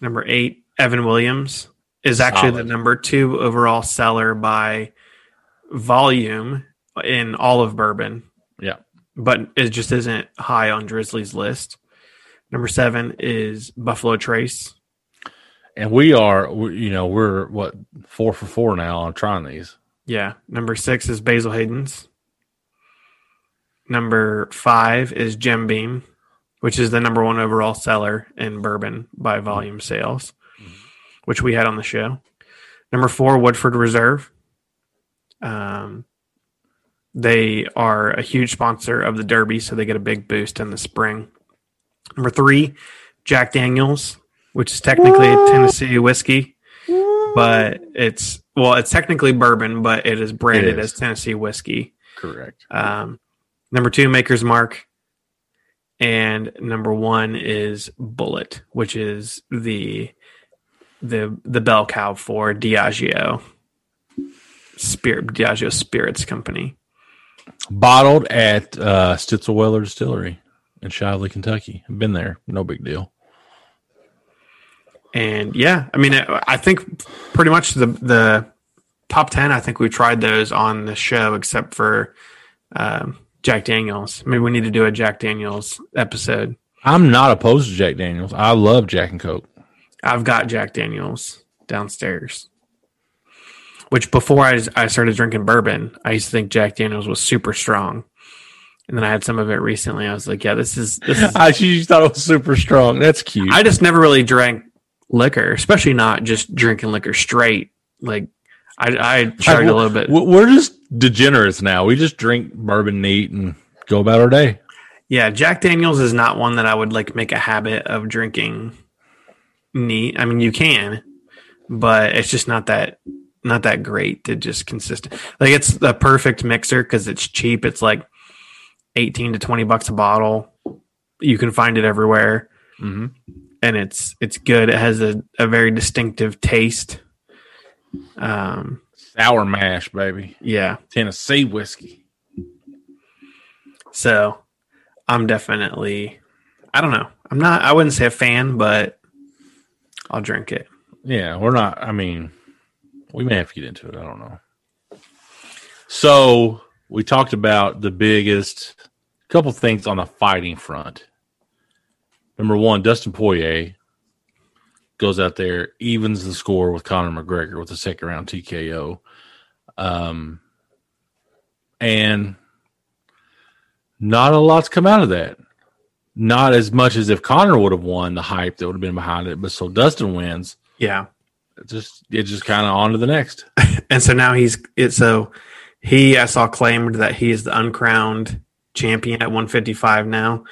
Speaker 1: Number eight, Evan Williams is actually
Speaker 2: Solid.
Speaker 1: the number two overall seller by volume in all of bourbon.
Speaker 2: Yeah.
Speaker 1: But it just isn't high on Drizly's list. Number seven is Buffalo Trace.
Speaker 2: And we are, you know, we're what four for four now on trying these.
Speaker 1: Yeah. Number six is Basil Hayden's. Number five is Jim Beam, which is the number one overall seller in bourbon by volume sales, which we had on the show. Number four, Woodford Reserve. Um, they are a huge sponsor of the Derby, so they get a big boost in the spring. Number three, Jack Daniels, which is technically a Tennessee whiskey, but it's well, it's technically bourbon, but it is branded
Speaker 2: is.
Speaker 1: as Tennessee whiskey.
Speaker 2: Correct.
Speaker 1: Um, number two, Maker's Mark, and number one is Bulleit, which is the the the bell cow for Diageo Spirit Diageo Spirits Company.
Speaker 2: Bottled at uh, Stitzel-Weller Distillery in Shively, Kentucky. I've Been there. No big deal.
Speaker 1: And yeah, I mean, I think pretty much the the top ten. I think we tried those on the show, except for um, Jack Daniels. Maybe we need to do a Jack Daniels episode.
Speaker 2: I'm not opposed to Jack Daniels. I love Jack and Coke.
Speaker 1: I've got Jack Daniels downstairs. Which before I, I started drinking bourbon, I used to think Jack Daniels was super strong, and then I had some of it recently. I was like, yeah, this is this. Is,
Speaker 2: I just thought it was super strong. That's cute.
Speaker 1: I just never really drank liquor, especially not just drinking liquor straight. Like I I chugged a little bit.
Speaker 2: We- We're just degenerates now. We just drink bourbon neat and go about our day.
Speaker 1: Yeah, Jack Daniels is not one that I would like make a habit of drinking neat. I mean, you can, but it's just not that not that great to just consistent. Like it's the perfect mixer because it's cheap. It's like eighteen to twenty bucks a bottle. You can find it everywhere,
Speaker 2: Mm-hmm.
Speaker 1: and it's it's good. It has a, a very distinctive taste. Um,
Speaker 2: Sour mash, baby.
Speaker 1: yeah.
Speaker 2: Tennessee whiskey.
Speaker 1: So I'm definitely, I don't know. I'm not, I wouldn't say a fan, but I'll drink it.
Speaker 2: Yeah, we're not. I mean, we may have to get into it. I don't know. So we talked about the biggest couple things on the fighting front. Number one, Dustin Poirier goes out there, evens the score with Conor McGregor with a second round TKO. Um, and not a lot's come out of that. Not as much as if Conor would have won the hype that would have been behind it, but so Dustin wins.
Speaker 1: Yeah.
Speaker 2: It just it just kind of on to the next.
Speaker 1: And so now he's, it, so he, I saw claimed that he is the uncrowned champion at 155 now.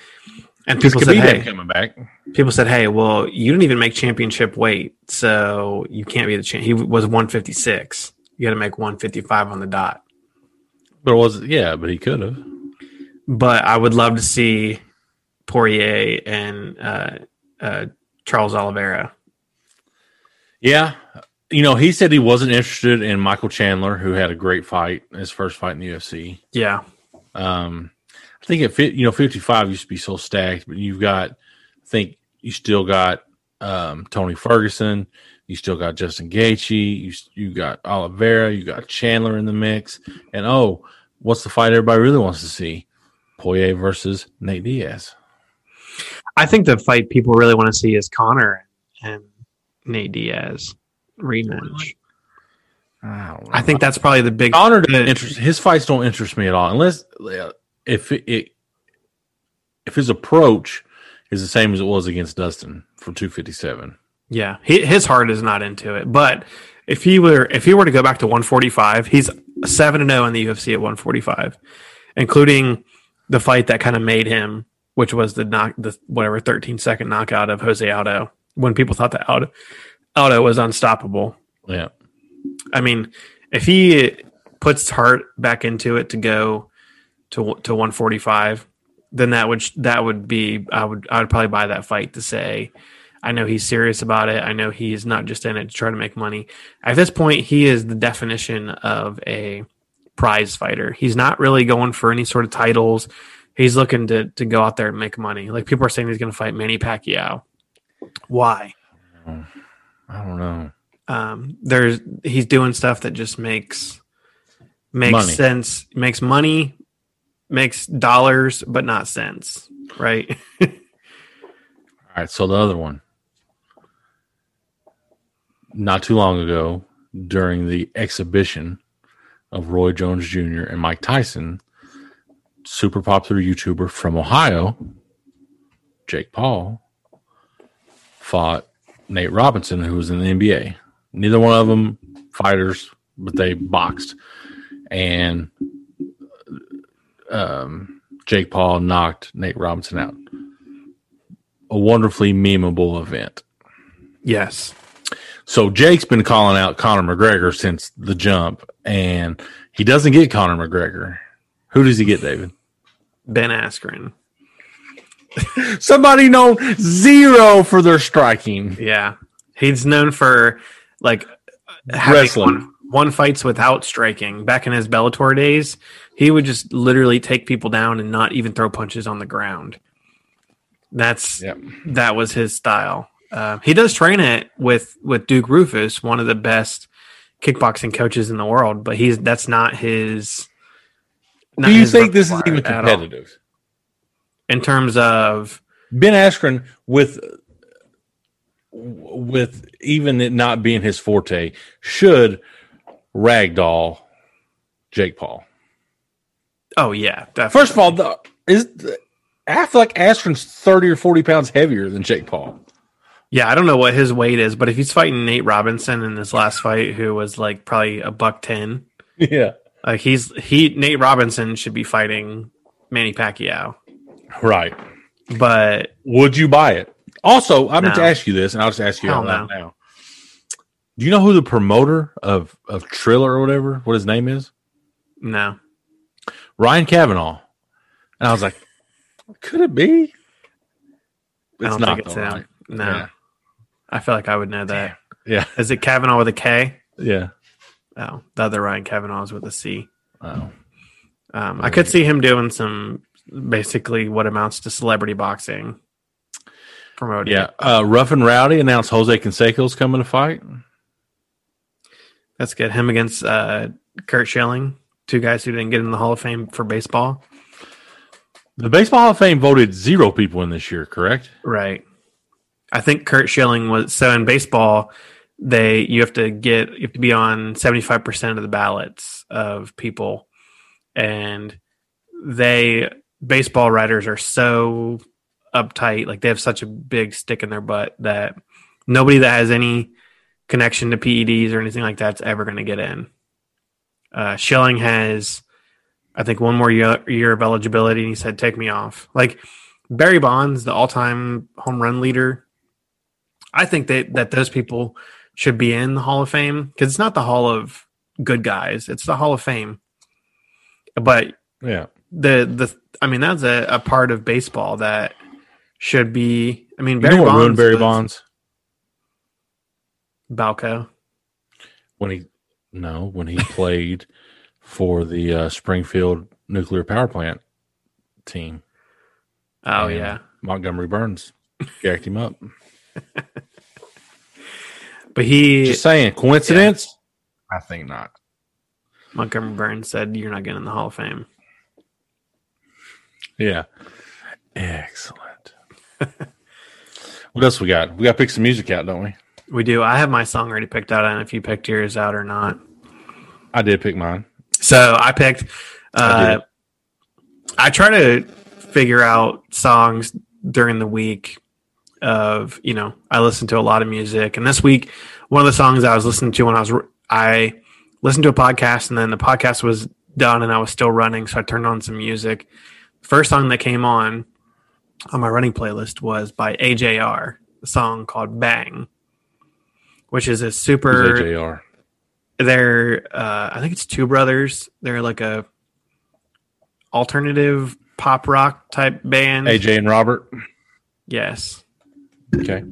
Speaker 1: And people said, hey,
Speaker 2: coming back.
Speaker 1: People said, hey, well, you didn't even make championship weight. So you can't be the champ. He was 156. You got to make 155 on the dot.
Speaker 2: But it was yeah, but he could have.
Speaker 1: but I would love to see Poirier and uh, uh, Charles Oliveira.
Speaker 2: Yeah. You know, he said he wasn't interested in Michael Chandler, who had a great fight, his first fight in the UFC.
Speaker 1: Yeah,
Speaker 2: Um, I think it fit, you know, 55 used to be so stacked, but you've got, think you still got um, Tony Ferguson, you still got Justin Gaethje, you, you got Oliveira, you got Chandler in the mix. And oh, what's the fight everybody really wants to see? Poirier versus Nate Diaz.
Speaker 1: I think the fight people really want to see is Conor and Nate Diaz rematch.
Speaker 2: I.
Speaker 1: I think that's probably the big.
Speaker 2: Conor doesn't interest his fights don't interest me at all unless if it, it if his approach is the same as it was against Dustin for 257.
Speaker 1: Yeah, he, his heart is not into it. But if he were if he were to go back to 145, he's seven and zero in the UFC at 145, including the fight that kind of made him, which was the knock the whatever 13 second knockout of Jose Aldo when people thought that Aldo Aldo was unstoppable.
Speaker 2: Yeah.
Speaker 1: I mean, if he puts his heart back into it to go to to 145, then that would that would be I would I would probably buy that fight to say I know he's serious about it. I know he's not just in it to try to make money. At this point, he is the definition of a prize fighter. He's not really going for any sort of titles. He's looking to to go out there and make money. Like people are saying he's going to fight Manny Pacquiao. Why?
Speaker 2: I don't know.
Speaker 1: um there's he's doing stuff that just makes makes
Speaker 2: Money.
Speaker 1: sense makes money makes dollars but not cents, right
Speaker 2: All right, so the other one. Not too long ago, during the exhibition of Roy Jones Jr. and Mike Tyson, super popular YouTuber from Ohio, Jake Paul, fought Nate Robinson, who was in the NBA. Neither one of them fighters, but they boxed. And um, Jake Paul knocked Nate Robinson out. A wonderfully memeable event.
Speaker 1: yes
Speaker 2: So Jake's been calling out Conor McGregor since the jump, and he doesn't get Conor McGregor. Who does he get, David?
Speaker 1: ben askren
Speaker 2: Somebody known zero for their striking.
Speaker 1: yeah he's known for like
Speaker 2: Wrestling.
Speaker 1: One, one fights without striking back in his bellator days he would just literally take people down and not even throw punches on the ground that's
Speaker 2: Yep.
Speaker 1: that was his style. Uh, he does train it with with Duke Roufus, one of the best kickboxing coaches in the world, but he's that's not his. not
Speaker 2: Do you
Speaker 1: his
Speaker 2: think this is even
Speaker 1: repertoire at all.
Speaker 2: competitive?
Speaker 1: in terms of?
Speaker 2: Ben Askren with with even it not being his forte should ragdoll Jake Paul.
Speaker 1: Oh yeah, definitely.
Speaker 2: First of all, the, is I feel like Askren's thirty or forty pounds heavier than Jake Paul.
Speaker 1: Yeah, I don't know what his weight is, but if he's fighting Nate Robinson in this last fight, who was like probably a buck ten,
Speaker 2: Yeah.
Speaker 1: like he's he Nate Robinson should be fighting Manny Pacquiao.
Speaker 2: Right.
Speaker 1: But
Speaker 2: Would you buy it? Also, I meant to ask you this, and I'll just ask you loud
Speaker 1: no.
Speaker 2: now. Do you know who the promoter of of Triller or whatever, what his name is?
Speaker 1: no,
Speaker 2: Ryan Kavanaugh. And I was like, could it be?
Speaker 1: I don't think it's
Speaker 2: right?
Speaker 1: No,
Speaker 2: Yeah.
Speaker 1: I feel like I would know that.
Speaker 2: Yeah.
Speaker 1: Is it Kavanaugh with a K?
Speaker 2: Yeah.
Speaker 1: Oh, the other Ryan Kavanaugh is with a C.
Speaker 2: Oh.
Speaker 1: Um, I could see him doing some basically what amounts to celebrity boxing promoting.
Speaker 2: Yeah. Uh, Rough and Rowdy announced Jose Canseco's coming to fight.
Speaker 1: That's good. Him against uh, Curt Schilling, two guys who didn't get in the Hall of Fame for baseball.
Speaker 2: The Baseball Hall of Fame voted zero people in this year, correct?
Speaker 1: Right. I think Curt Schilling was so in baseball. They you have to get you have to be on seventy five percent of the ballots of people, and they baseball writers are so uptight. Like they have such a big stick in their butt that nobody that has any connection to PEDs or anything like that's ever going to get in. Uh, Schilling has, I think, one more year, year of eligibility, and he said, "Take me off." Like Barry Bonds, the all-time home run leader. I think that that those people should be in the Hall of Fame because it's not the Hall of good guys; it's the Hall of Fame. But
Speaker 2: Yeah.
Speaker 1: the the I mean, that's a, a part of baseball that should be. I mean,
Speaker 2: You
Speaker 1: Barry
Speaker 2: know
Speaker 1: Bonds,
Speaker 2: Barry
Speaker 1: was
Speaker 2: Bonds?
Speaker 1: Balco.
Speaker 2: When he no, when he played for the uh, Springfield nuclear power plant team.
Speaker 1: Oh
Speaker 2: And
Speaker 1: yeah,
Speaker 2: Montgomery Burns jacked him up.
Speaker 1: but he
Speaker 2: Just saying, coincidence? I think not.
Speaker 1: Montgomery Burns said, "You're not getting in the Hall of Fame."
Speaker 2: Yeah. Excellent. what else we got? We got to pick some music out, don't we?
Speaker 1: We do. I have my song already picked out, and if you picked yours out or not.
Speaker 2: I did pick mine.
Speaker 1: So I picked.
Speaker 2: I
Speaker 1: Uh,
Speaker 2: did.
Speaker 1: I try to figure out songs during the week. Of you know, I listen to a lot of music, and this week, one of the songs I was listening to when I was I listened to a podcast, and then the podcast was done, and I was still running, so I turned on some music. First song that came on on my running playlist was by AJR, a song called "Bang," which is a super
Speaker 2: AJR?
Speaker 1: they're uh i think it's two brothers. They're like a alternative pop rock type band.
Speaker 2: AJ and Robert.
Speaker 1: yes.
Speaker 2: Okay.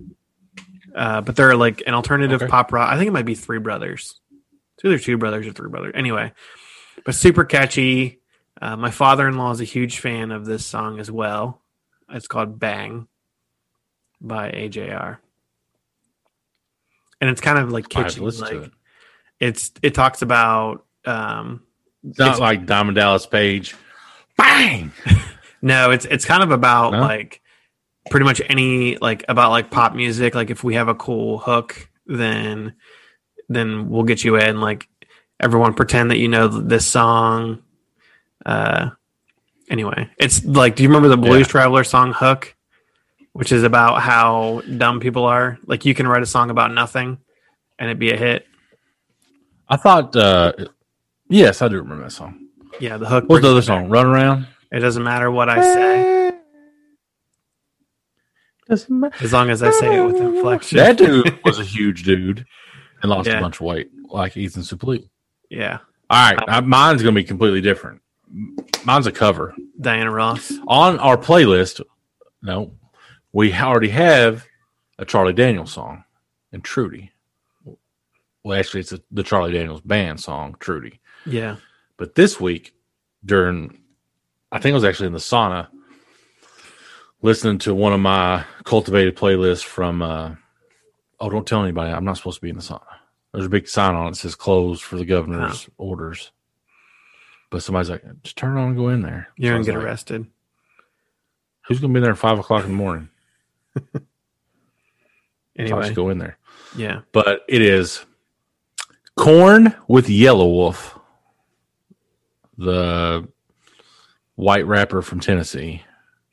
Speaker 1: uh but they're like an alternative
Speaker 2: Okay.
Speaker 1: pop rock. I think it might be three brothers. It's either two brothers or three brothers. Anyway but super catchy. Uh, my father-in-law is a huge fan of this song as well. It's called bang by ajr and it's kind of like kitschy like
Speaker 2: it.
Speaker 1: it's it talks about um
Speaker 2: It's not
Speaker 1: it's-
Speaker 2: like Diamond Dallas Page. Bang!
Speaker 1: no it's it's kind of about
Speaker 2: No?
Speaker 1: like pretty much any like about like pop music like if we have a cool hook then then we'll get you in like everyone pretend that you know this song uh anyway it's like do you remember the blues
Speaker 2: Yeah.
Speaker 1: traveler song hook which is about how dumb people are like you can write a song about nothing and it'd be a hit
Speaker 2: I thought, uh, yes, I do remember that song.
Speaker 1: yeah the hook
Speaker 2: What's the other song? Run Around?
Speaker 1: it doesn't matter what i say
Speaker 2: Doesn't matter.
Speaker 1: as long as i say it with inflection
Speaker 2: That dude was a huge dude and lost
Speaker 1: Yeah.
Speaker 2: a bunch of weight, like Ethan Suplee.
Speaker 1: yeah
Speaker 2: All right, mine's going to be completely different. Mine's a cover.
Speaker 1: diana ross
Speaker 2: On our playlist, no, we already have a Charlie Daniels song and Trudy. Well, actually, it's a, the Charlie Daniels band song, Trudy.
Speaker 1: yeah
Speaker 2: But this week, during, I think it was actually in the sauna, listening to one of my cultivated playlists from, uh, oh, don't tell anybody. I'm not supposed to be in the sauna. There's a big sign on it that says closed for the governor's orders. But somebody's like, just turn it on and go in there.
Speaker 1: You're
Speaker 2: So
Speaker 1: gonna get
Speaker 2: like,
Speaker 1: arrested.
Speaker 2: Who's going to be there at five o'clock in the morning?
Speaker 1: Anyway,
Speaker 2: go in there.
Speaker 1: yeah.
Speaker 2: But it is Korn with Yelawolf, the white rapper from Tennessee.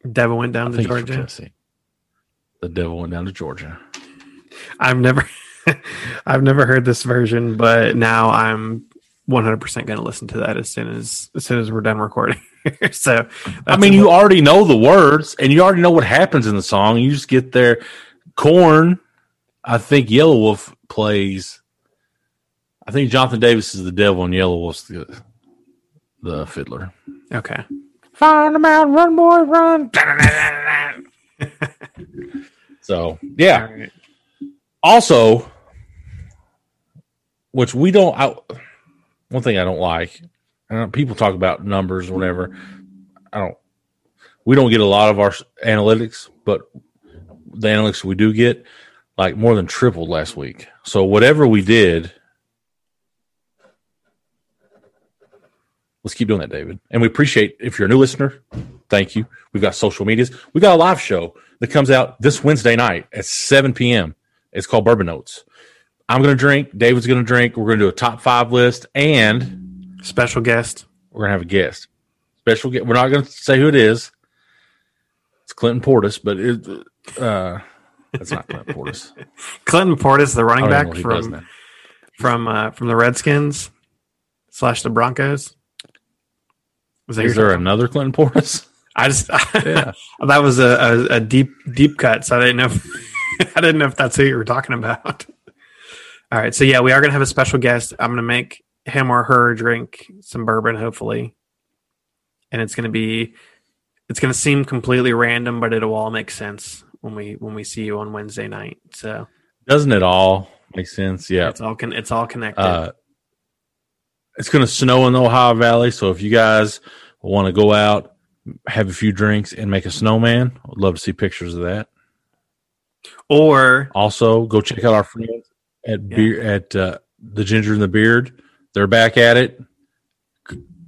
Speaker 1: Devil went down
Speaker 2: I
Speaker 1: to
Speaker 2: think he's from
Speaker 1: Georgia.
Speaker 2: Tennessee. The devil went down to Georgia.
Speaker 1: I've never, I've never heard this version, but now I'm 100 percent going to listen to that as soon as as soon as we're done recording. so,
Speaker 2: I mean, you already know the words and you already know what happens in the song. You just get there. Korn, I think Yelawolf plays. I think Jonathan Davis is the devil and Yelawolf's the the fiddler.
Speaker 1: okay.
Speaker 2: Find them out, run, boy, run. so yeah.
Speaker 1: Right.
Speaker 2: Also, which we don't. I, one thing I don't like. I don't, people talk about numbers or whatever. I don't. We don't get a lot of our analytics, but the analytics we do get, like more than tripled last week. So whatever we did, let's keep doing that, David. And we appreciate if you're a new listener. Thank you. We've got social medias. We got a live show that comes out this Wednesday night at 7 p.m. It's called Bourbon Notes. I'm going to drink. David's going to drink. We're going to do a top five list, and
Speaker 1: Special guest.
Speaker 2: we're going to have a guest. Special guest. We're not going to say who it is. It's Clinton Portis, but it, uh, that's not Clinton Portis.
Speaker 1: Clinton Portis, the running back
Speaker 2: he does
Speaker 1: from from uh, from the Redskins slash the Broncos. Was
Speaker 2: Is there another Clinton Portis?
Speaker 1: I just
Speaker 2: Yeah.
Speaker 1: that was a, a, a deep deep cut, so I didn't know. If, I didn't know if that's who you were talking about. All right, so yeah, we are gonna have a special guest. I'm gonna make him or her drink some bourbon, hopefully, and it's gonna be it's gonna seem completely random, but it'll all make sense when we when we see you on Wednesday night. So
Speaker 2: Doesn't it all make sense? Yeah.
Speaker 1: it's all con- it's all connected.
Speaker 2: Uh, it's going to snow in the Ohio Valley. So if you guys want to go out, have a few drinks, and make a snowman, I'd love to see pictures of that.
Speaker 1: or
Speaker 2: Also, go check out our friends at beer at uh, the Ginger and the Beard. They're back at it.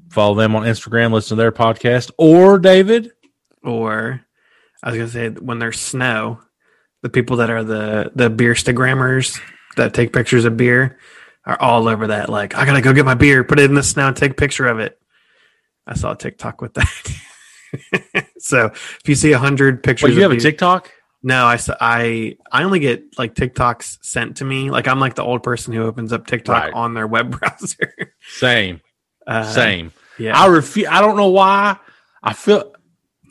Speaker 2: Follow them on Instagram. Listen to their podcast. Or David,
Speaker 1: or I was gonna say when there's snow, the people that are the the beer Instagrammers that take pictures of beer are all over that. Like, I gotta go get my beer, put it in the snow, and take a picture of it. I saw a TikTok with that. so if you see a hundred pictures,
Speaker 2: Wait, you have a TikTok?
Speaker 1: No, I, I, I only get like TikToks sent to me. Like I'm like the old person who opens up TikTok
Speaker 2: Right.
Speaker 1: on their web browser.
Speaker 2: Same,
Speaker 1: Uh,
Speaker 2: same.
Speaker 1: Yeah,
Speaker 2: I refuse. I don't know why. I feel.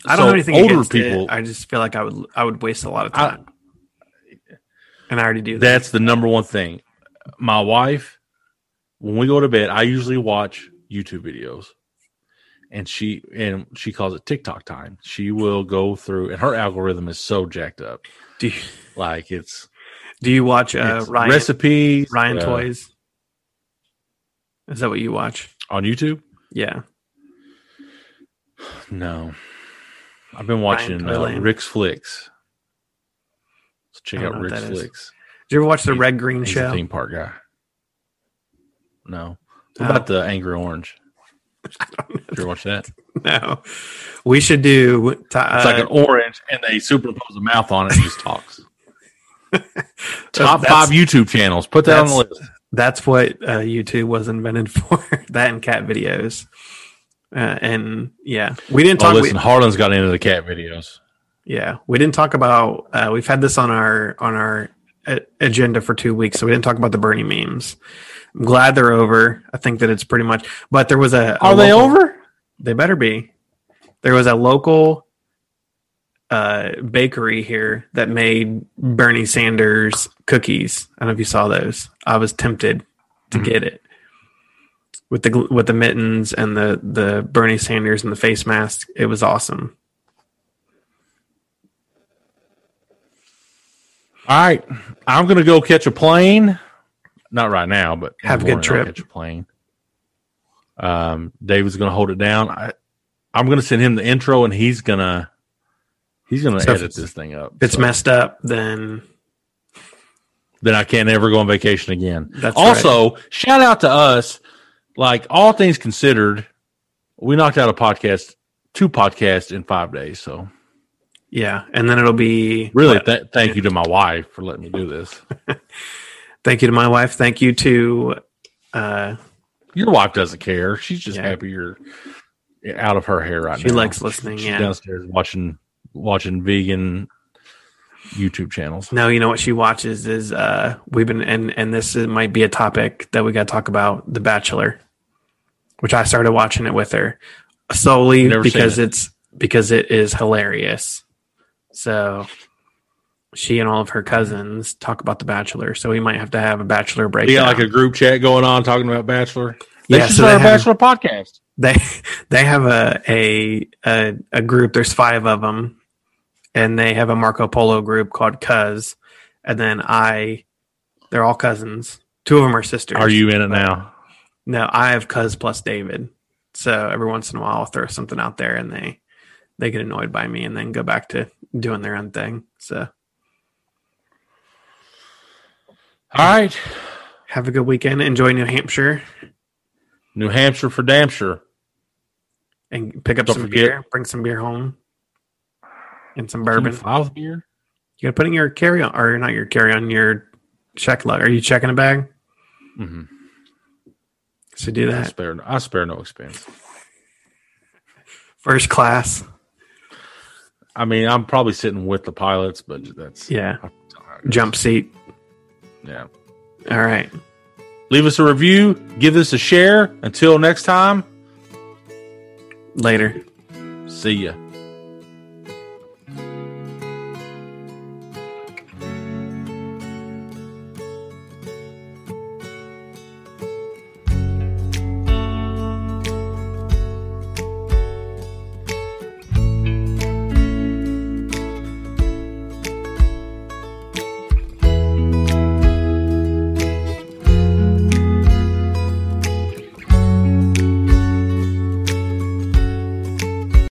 Speaker 1: I don't
Speaker 2: so
Speaker 1: have anything
Speaker 2: older people.
Speaker 1: It. I just feel like I would I would waste a lot of
Speaker 2: I-
Speaker 1: time, and I already do that.
Speaker 2: That's the number one thing. My wife, when we go to bed, I usually watch YouTube videos. And she and she calls it TikTok time. She will go through and her algorithm is so jacked up.
Speaker 1: Do you,
Speaker 2: Like it's,
Speaker 1: do you watch uh, Ryan
Speaker 2: recipes
Speaker 1: Ryan
Speaker 2: uh,
Speaker 1: Toys? Is that what you watch?
Speaker 2: on YouTube.
Speaker 1: Yeah.
Speaker 2: No. I've been watching uh, Rick's Flicks. So check out Rick's
Speaker 1: is.
Speaker 2: Flicks.
Speaker 1: Did you ever watch the
Speaker 2: He's-
Speaker 1: Red Green Show?
Speaker 2: theme park guy. No.
Speaker 1: Oh.
Speaker 2: About the Angry Orange? You watch that?
Speaker 1: No. We should do. T-
Speaker 2: It's
Speaker 1: uh,
Speaker 2: like an orange, and they superimpose a mouth on it and just talks. Top five YouTube channels. Put that on the list.
Speaker 1: that's what uh, YouTube was invented for. that and cat videos. Uh, and yeah, we didn't
Speaker 2: Oh,
Speaker 1: talk.
Speaker 2: listen,
Speaker 1: we,
Speaker 2: Harlan's got into the cat videos.
Speaker 1: yeah, we didn't talk about. Uh, we've had this on our on our uh, agenda for two weeks, so we didn't talk about the Bernie memes. I'm glad they're over. I think that it's pretty much. But there was a. a
Speaker 2: Are they over?
Speaker 1: They better be. There was a local uh, bakery here that made Bernie Sanders cookies. I don't know if you saw those. I was tempted to
Speaker 2: Mhm.
Speaker 1: get it with the with the mittens and the the Bernie Sanders and the face mask. It was awesome.
Speaker 2: All right. I'm going to go catch a plane. Not right now, but
Speaker 1: Have a good
Speaker 2: I'll
Speaker 1: trip.
Speaker 2: Catch a plane. Um, David's going to hold it down. I, I'm going to send him the intro, and he's going to he's going to
Speaker 1: So
Speaker 2: edit this thing up.
Speaker 1: If it's
Speaker 2: So
Speaker 1: messed up, then
Speaker 2: then I can't ever go on vacation again.
Speaker 1: that's
Speaker 2: also, shout out to us. Like all things considered, we knocked out a podcast, two podcasts in five days. So
Speaker 1: yeah. And then it'll be
Speaker 2: really, th- thank you to my wife for letting me do this.
Speaker 1: thank you to my wife. Thank you to uh,
Speaker 2: Your wife doesn't care. She's just
Speaker 1: Yeah.
Speaker 2: happy you're out of her hair right
Speaker 1: She
Speaker 2: now.
Speaker 1: She likes listening,
Speaker 2: She's
Speaker 1: yeah.
Speaker 2: downstairs watching watching vegan YouTube channels.
Speaker 1: No, you know what she watches is uh we've been and and this is, might be a topic that we got to talk about The Bachelor, which I started watching it with her solely because
Speaker 2: it.
Speaker 1: it's because it is hilarious. So she and all of her cousins talk about The Bachelor, so we might have to have a Bachelor
Speaker 2: We
Speaker 1: breakdown.
Speaker 2: got like a group chat going on talking about Bachelor. They
Speaker 1: Yeah,
Speaker 2: should
Speaker 1: so
Speaker 2: start
Speaker 1: they
Speaker 2: a
Speaker 1: have-
Speaker 2: Bachelor podcast.
Speaker 1: they they have a, a a a group. There's five of them, and they have a Marco Polo group called Cuz, and then I. They're all cousins. Two of them are sisters.
Speaker 2: Are you in it now?
Speaker 1: No, I have Cuz plus David. So every once in a while, I'll throw something out there, and they they get annoyed by me, and then go back to doing their own thing. So
Speaker 2: All right.
Speaker 1: have a good weekend. Enjoy New Hampshire,
Speaker 2: New Hampshire for damn sure.
Speaker 1: and pick up
Speaker 2: Don't
Speaker 1: some
Speaker 2: forget-
Speaker 1: beer. Bring some beer home, and some bourbon.
Speaker 2: with beer?
Speaker 1: You got to put in your carry on, or not your carry on, your check lug. Are you checking a bag?
Speaker 2: Mm-hmm.
Speaker 1: So do
Speaker 2: I
Speaker 1: that.
Speaker 2: spare, I spare no expense.
Speaker 1: First class.
Speaker 2: I mean, I'm probably sitting with the pilots, but that's
Speaker 1: Yeah. Jump seat.
Speaker 2: Yeah.
Speaker 1: All right.
Speaker 2: Leave us a review. Give us a share. Until next time,
Speaker 1: Later.
Speaker 2: see ya.